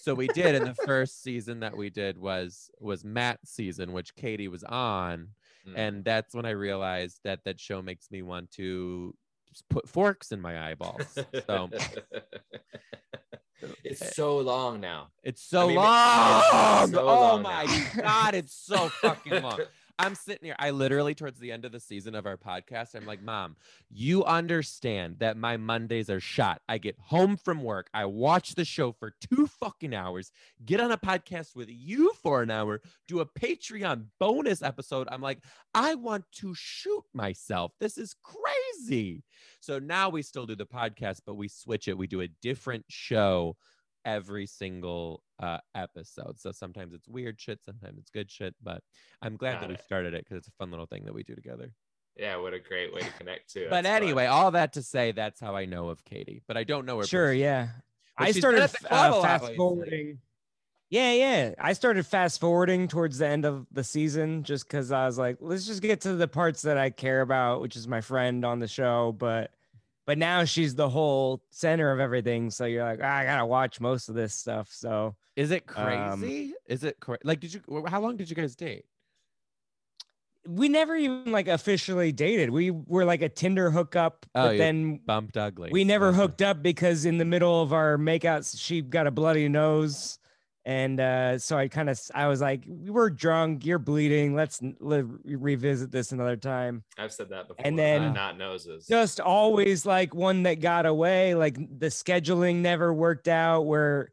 So we did, and the first season that we did was was Matt's season, which Katie was on Mm. and that's when I realized that that show makes me want to put forks in my eyeballs. So It's so long now. It's so mean, long. it's so oh long my now. god, it's so fucking long. I'm sitting here. I literally, towards the end of the season of our podcast, I'm like, Mom, you understand that my Mondays are shot. I get home from work, I watch the show for two fucking hours, get on a podcast with you for an hour, do a Patreon bonus episode. I'm like, I want to shoot myself. This is crazy. So now we still do the podcast, but we switch it. We do a different show every single uh, episode. So sometimes it's weird shit, sometimes it's good shit. But I'm glad Got that we started it because it's a fun little thing that we do together. Yeah, what a great way to connect too. but anyway, all that to say, that's how I know of Katie. But I don't know her. Sure, personally. yeah. But I started at the f- club a uh, fast forwarding. Yeah, yeah. I started fast forwarding towards the end of the season just because I was like, let's just get to the parts that I care about, which is my friend on the show. But but now she's the whole center of everything. So you're like, "Ah, I gotta watch most of this stuff. So Is it Um, crazy? Is it cra- like? Did you? How long did you guys date? we never even like officially dated. We were like a Tinder hookup, Oh, but then Bumped ugly. we never hooked up because in the middle of our makeouts she got a bloody nose and uh so i kind of i was like we were drunk you're bleeding let's n- li- revisit this another time I've said that before. And then- not noses. just always like one that got away like the scheduling never worked out where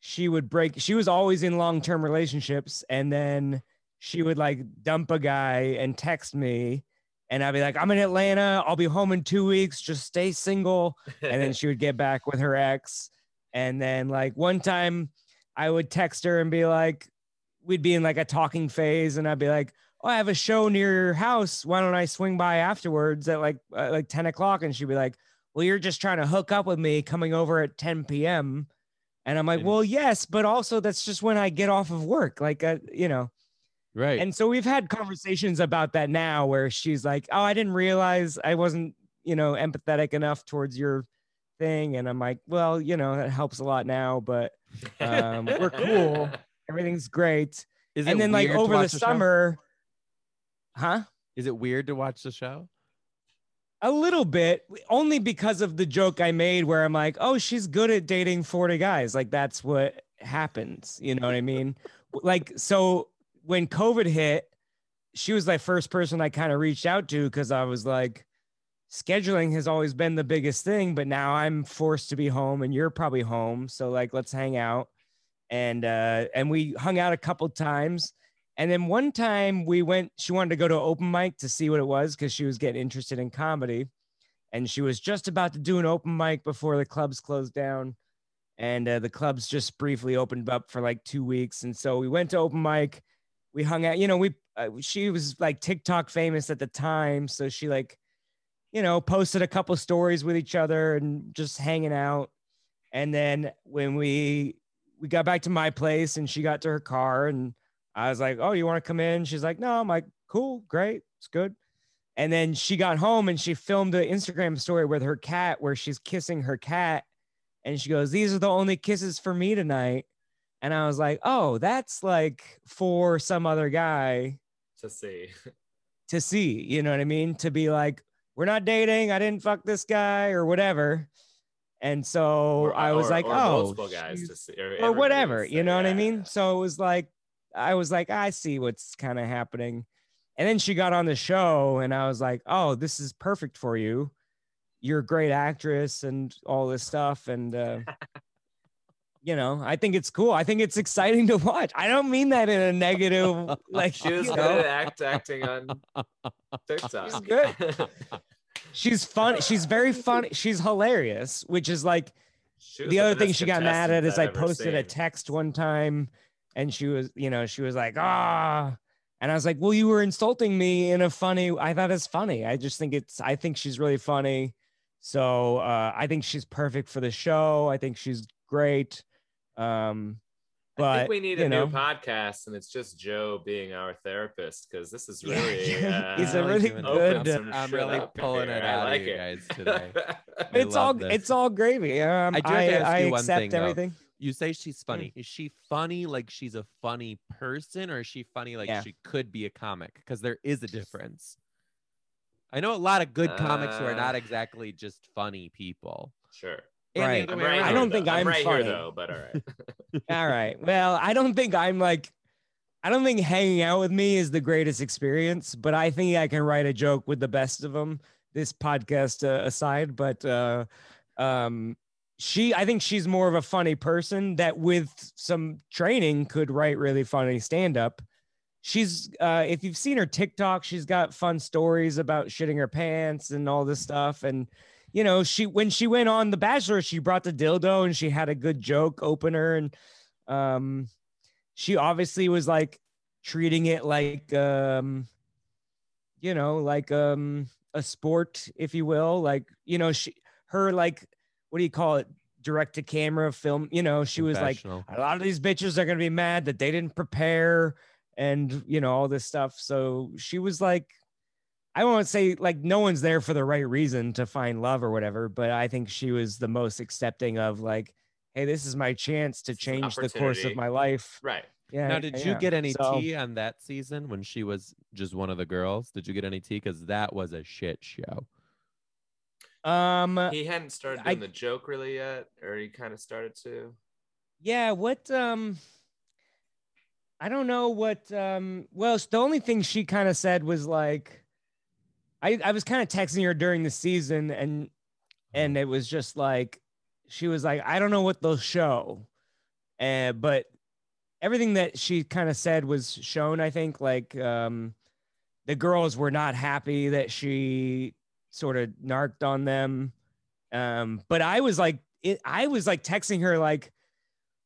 she would break she was always in long-term relationships and then she would like dump a guy and text me and i'd be like i'm in atlanta i'll be home in two weeks just stay single and then she would get back with her ex and then like one time i would text her and be like we'd be in like a talking phase and i'd be like oh i have a show near your house. Why don't i swing by afterwards at like uh, like 10 o'clock? And she'd be like well you're just trying to hook up with me coming over at 10 p.m and i'm like well yes but also that's just when i get off of work like uh, you know. Right. and so we've had conversations about that now where she's like, Oh, I didn't realize I wasn't, you know, empathetic enough towards your thing. And I'm like, Well, you know, that helps a lot now, but um, we're cool. everything's great. Is and then, like, over the show? summer, huh? Is it weird to watch the show? A little bit, only because of the joke I made where I'm like, Oh, she's good at dating 40 guys. Like, that's what happens. You know what I mean? like, so when COVID hit, she was the first person I kind of reached out to because I was like, scheduling has always been the biggest thing, but now I'm forced to be home and you're probably home. So like let's hang out. And uh and we hung out a couple times. And then one time we went, she wanted to go to open mic to see what it was because she was getting interested in comedy. And she was just about to do an open mic before the clubs closed down. And uh, the clubs just briefly opened up for like two weeks. And so we went to open mic we hung out you know we uh, she was like tiktok famous at the time so she like you know posted a couple stories with each other and just hanging out. And then when we we got back to my place and she got to her car and i was like oh you want to come in? She's like no. I'm like cool great it's good. And then she got home and she filmed an instagram story with her cat where she's kissing her cat. And she goes these are the only kisses for me tonight. And I was like, oh, that's like for some other guy to see. to see, you know what I mean? To be like, we're not dating. I didn't fuck this guy or whatever. And so I was or- like, or oh, guys to see, or whatever, you know what I mean? So it was like, I was like, I see what's kind of happening. And then she got on the show and I was like, oh, this is perfect for you. You're a great actress and all this stuff. And, uh, you know, I think it's cool. I think it's exciting to watch. I don't mean that in a negative, like, She was good know, at act acting on TikTok. She's good. she's fun. She's very funny. She's hilarious, which is like, the the other thing she got mad at is I've I posted a text one time and she was, you know, she was like, ah. And I was like, well, you were insulting me in a funny, I thought it's funny. I just think it's, I think she's really funny. So uh, I think she's perfect for the show. I think she's great. Um, I but think we need a know, new podcast, and it's just Joe being our therapist because this is Yeah, really. uh, he's a I'm really doing good- it. opened some I'm really pulling here. it I like of you it. guys today. It's all this. it's all gravy. Um, I I do have to ask I, accept thing, though. everything. You say she's funny. Is she funny like she's a funny person, or is she funny like Yeah. she could be a comic? Because there is a difference. I know a lot of good comics who are Uh, not exactly just funny people. Sure. And the Right. other I'm way right I don't though. think I'm right funny. here though, but all right. All right. Well, I don't think I'm like, I don't think hanging out with me is the greatest experience, but I think I can write a joke with the best of them. This podcast uh, aside, but uh, um, she, I think she's more of a funny person that, with some training, could write really funny stand up. She's, uh, if you've seen her TikTok, she's got fun stories about shitting her pants and all this stuff. And you know, she when she went on The Bachelor, she brought the dildo and she had a good joke opener, and um, she obviously was like treating it like um, you know, like um a sport, if you will. Like you know, she her like what do you call it? Direct to camera film. You know, she was like a lot of these bitches are gonna be mad that they didn't prepare and you know all this stuff. So she was like, I won't say like no one's there for the right reason to find love or whatever, but I think she was the most accepting of like, hey, this is my chance to This is an change the course of my life. right. Yeah. Now, did you yeah. get any So- tea on that season when she was just one of the girls? Did you get any tea? Because that was a shit show. Um. He hadn't started I- doing the joke really yet, or he kind of started to. Yeah. What? Um. I don't know what. Um. Well, the only thing she kind of said was like, I I was kind of texting her during the season, and and it was just like she was like i don't know what they'll show. Uh, but everything that she kind of said was shown i think like um the girls were not happy that she sort of narked on them. Um but i was like it, i was like texting her like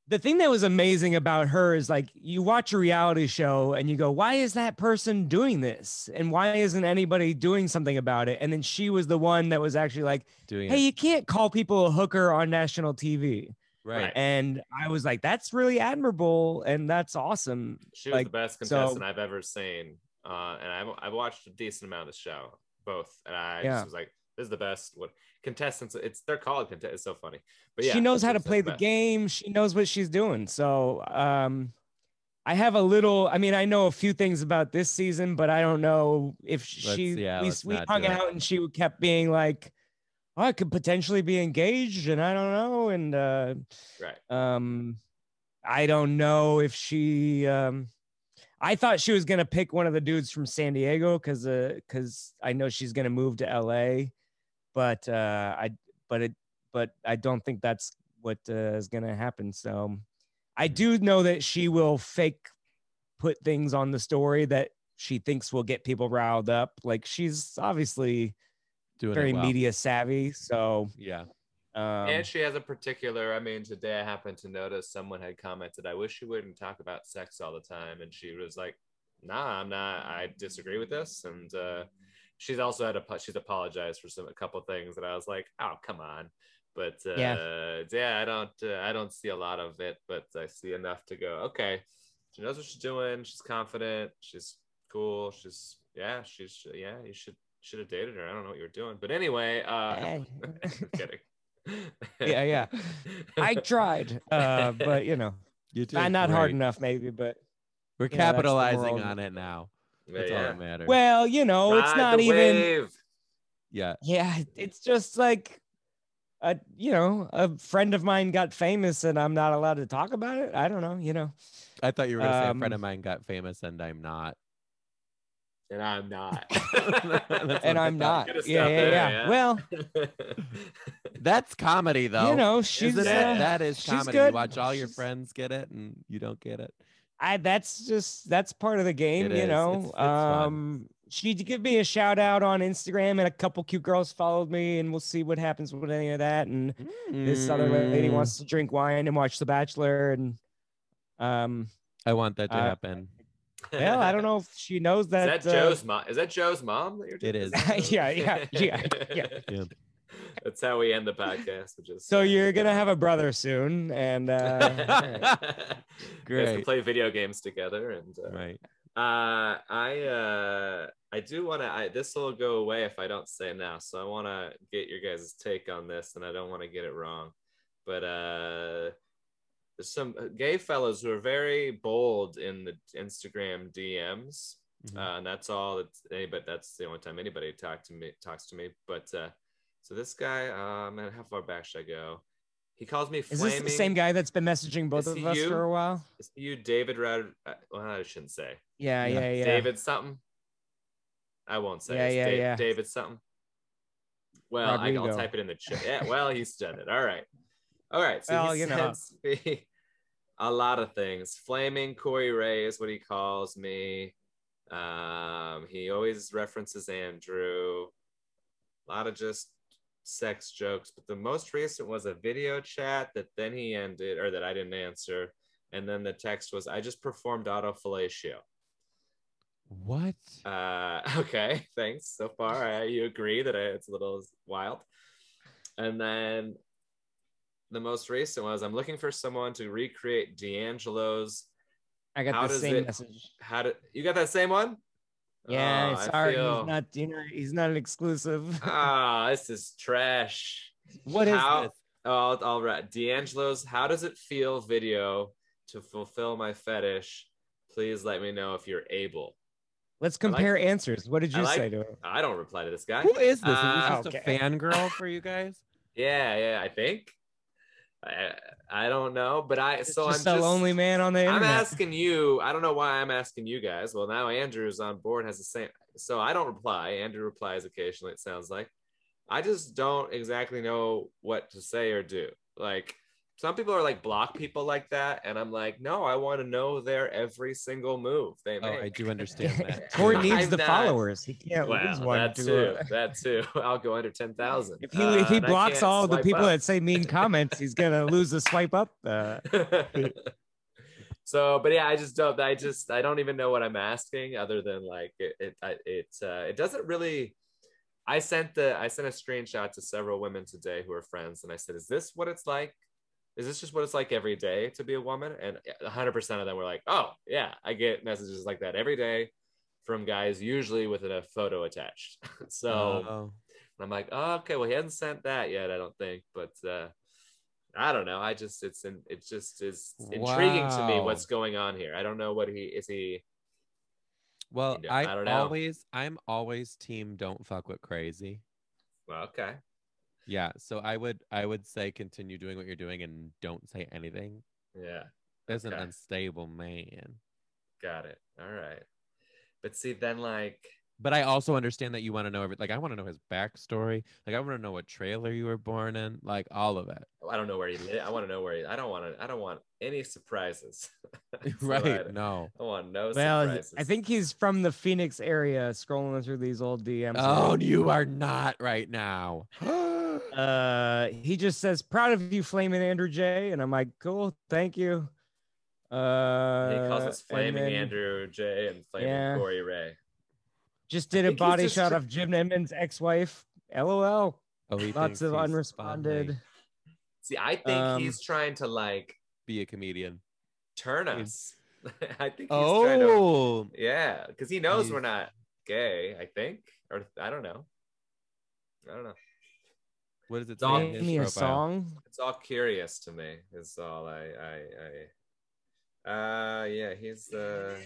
the thing that was amazing about her is like you watch a reality show and you go why is that person doing this and why isn't anybody doing something about it and then she was the one that was actually like Doing hey, it you can't call people a hooker on national TV. right. right. And I was like, that's really admirable and that's awesome. She was Like, the best so- contestant I've ever seen, uh, and I've I've watched a decent amount of the show, both, and I Yeah. just was like, "This is the best." What contestants? It's they're called contestants. It's so funny, but yeah, she knows how to play the best. game. She knows what she's doing. So um I have a little, I mean, I know a few things about this season, but I don't know if she yeah, we, let's we not hung do it. out and she kept being like, oh, I could potentially be engaged and I don't know. And uh Right. Um, I don't know if she. Um, I thought she was gonna pick one of the dudes from San Diego because because I know she's gonna move to L.A. But uh, I but it but I don't think that's what uh, is gonna happen. So I do know that she will fake put things on the story that she thinks will get people riled up. Like she's obviously Doing very well. media savvy. So Yeah. um, and she has a particular. I mean, today I happened to notice someone had commented, "I wish you wouldn't talk about sex all the time," and she was like, "Nah, I'm not. I disagree with this." And uh, she's also had a she's apologized for some a couple things that I was like, "Oh, come on." But uh, Yeah. yeah, I don't uh, I don't see a lot of it, but I see enough to go. Okay, she knows what she's doing. She's confident. She's cool. She's yeah. She's yeah. You should should have dated her. I don't know what you were doing, but anyway. Uh. I'm kidding. Yeah, yeah. I tried, uh, but you know, You did not, not hard enough, maybe. But We're Yeah, capitalizing moral. on it now. Yeah, all that matters. well, you know, it's not even. wave. yeah. Yeah, it's just like, a you know, a friend of mine got famous, and I'm not allowed to talk about it. I don't know, you know. I thought you were gonna say a friend Um, of mine got famous and I'm not. and I'm not. And I I'm not. Gotta Yeah, yeah, there, yeah, yeah. Well, That's comedy though. you know, she's Isn't it? uh, that is she's comedy. good. You watch all your friends get it and you don't get it. I that's just that's part of the game, It you is. Know. it's fun. um she did give me a shout out on Instagram and a couple cute girls followed me and we'll see what happens with any of that. And this other lady Mm, wants to drink wine and watch The Bachelor and um I want that to uh, happen. well, I don't know if she knows Is that, that uh, Joe's mom? Is that Joe's mom that you're? It is. Yeah, yeah, yeah, yeah. Yeah. That's how we end the podcast. Which is so you're gonna have a brother soon and uh. Great. Great. play video games together and uh, Right. Uh, I uh, I do want to. I this will go away if I don't say now. So I want to get your guys' take on this, and I don't want to get it wrong. But uh, there's some gay fellows who are very bold in the Instagram DMs, Mhm. uh, and that's all. That's anybody. That's the only time anybody talk to me talks to me. But uh, so this guy, uh, man, how far back should I go? He calls me Is this the same guy that's been messaging both Is of us you? for a while? Is you, David? Rad- uh, well, I shouldn't say. Yeah, Yeah. yeah, yeah. David something. I won't say. Yeah, It's yeah, yeah. David something. Well, I, I'll type it in the chat. Yeah, well, he's done it. All right. All right. So Well, he you know. sends me a lot of things. Flaming Corey Ray is what he calls me. Um, he always references Andrew. A lot of just sex jokes, but the most recent was a video chat that then he ended, or that I didn't answer. And then the text was, I just performed autofellatio. What? Uh, okay, thanks. So far, I, you agree that I, it's a little wild. And then the most recent was I'm looking for someone to recreate D'Angelo's. I got How the same it- message. How did you got that same one? Yeah, Oh, sorry, feel- he's not. You know, he's not an exclusive. Ah, this is trash. what is how- this? Oh, I'll, I'll D'Angelo's. How does it feel? Video to fulfill my fetish. Please let me know if you're able. Let's I like- compare answers. What did you like- say to him? I don't reply to this guy. Who is this? Is Uh, this just okay. a fangirl for you guys? Yeah, yeah, I think. I I don't know, but I It's so just I'm a just lonely man on the internet. I'm asking you. I don't know why I'm asking you guys. Well, now Andrew's on board, has the same. So I don't reply. Andrew replies occasionally. It sounds like. I just don't exactly know what to say or do. Like some people are like block people like that, and I'm like, no, I want to know their every single move they Oh. I do understand that. Corey I'm needs the not- followers. He can't lose one that too. uh, That too. I'll go under ten thousand. if he if he Uh, blocks all the people that say mean comments, he's gonna lose the swipe up. Uh, so but yeah i just don't i just i don't even know what i'm asking other than like it it it, uh, it doesn't really i sent the i sent a screenshot to several women today who are friends and i said is this what it's like is this just what it's like every day to be a woman and 100% of them were like oh yeah i get messages like that every day from guys usually with a photo attached so Oh. I'm like, oh, okay, well, he hasn't sent that yet, I don't think, but uh, I don't know. I just, it's, in, it just is intriguing to me what's going on here. I don't know what he is. He, Well, You know, I, I don't know. always, I'm always team don't fuck with crazy. well, okay, Yeah, so I would, I would say continue doing what you're doing and don't say anything. yeah, As an unstable man. got it. All right, but see, then like, But I also understand that you want to know every, like I want to know his backstory. Like I want to know what trailer you were born in, like all of it. Oh, I don't know where he lives. I want to know where he. I don't want to. I don't want any surprises. That's what right? I, No. I want no well, surprises. I think he's from the Phoenix area. Scrolling through these old DMs. Oh, you are not right now. Uh, he just says, "Proud of you, Flaming Andrew J," and I'm like, "Cool, thank you." Uh, he calls us and Flaming then Andrew J and Flaming Yeah. Corey Ray. Just did a body just shot tr- of Jim Edmonds' ex-wife. LOL. Oh, Lots of unresponded. funny. See, I think Um, he's trying to like Be a comedian. turn He's- us. I think he's trying to Oh, Yeah, because he knows we're not gay, I think. Or I don't know. I don't know. What does it It's all- say? in Name his me a song. It's all curious to me, It's all I I I uh yeah, he's uh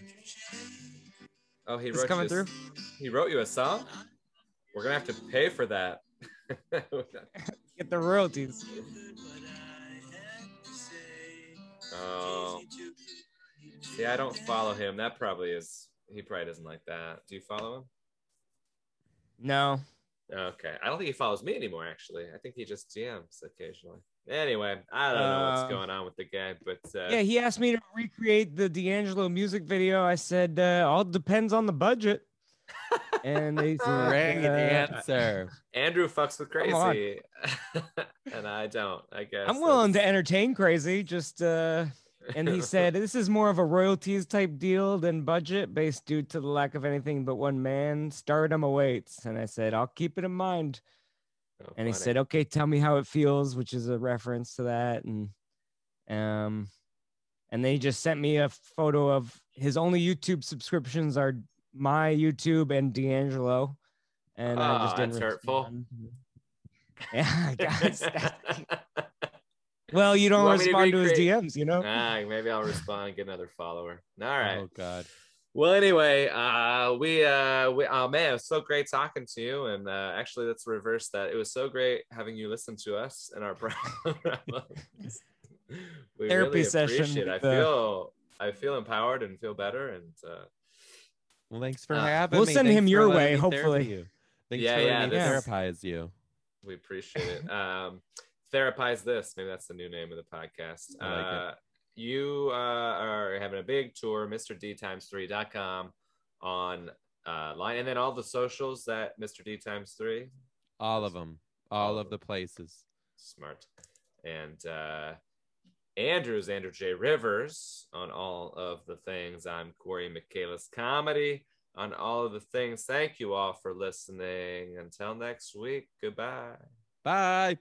Oh he wrote coming you a- He wrote you a song? We're gonna have to pay for that. Get the royalties. oh. See, I don't follow him. That probably is he probably doesn't like that. Do you follow him? No. Okay. I don't think he follows me anymore, actually. I think he just DMs occasionally. Anyway, I don't know Uh, what's going on with the guy, but uh, Yeah, he asked me to recreate the D'Angelo music video. I said, uh, all depends on the budget. And they said, Great uh, answer. Andrew fucks with crazy, and I don't. I guess I'm willing to entertain crazy. Just uh and he said this is more of a royalties type deal than budget based due to the lack of anything but one man. Stardom awaits. And I said, I'll keep it in mind. Oh, And he said, Okay, tell me how it feels, which is a reference to that. And um and then he just sent me a photo of his only YouTube subscriptions are my YouTube and D'Angelo. And I just didn't that's hurtful. respond. Yeah, guys. that's- well, you don't want me to respond to his DMs, you know? ah, maybe I'll respond and get another follower. All right. Oh God. Well, anyway, uh, we, uh, we, oh man, it was so great talking to you. And uh, actually, let's reverse that. It was so great having you listen to us in our programs. we Therapy really session it. I with, uh, feel, I feel empowered and feel better. And uh, Well, thanks for Uh, having we'll me. send Thanks him your way, me therapy hopefully. you. Thanks Yeah, for yeah, letting me this- therapize you. we appreciate it. Um, therapize this. Maybe that's the new name of the podcast. Like uh, you uh, are having a big tour, Mr. D times 3.com on uh, line, and then all the socials that Mr. D times three. All of them. All of the places. Smart. And uh, Andrew's Andrew J. Rivers on all of the things. I'm Corey Michaelis Comedy on all of the things. Thank you all for listening. Until next week, goodbye. Bye.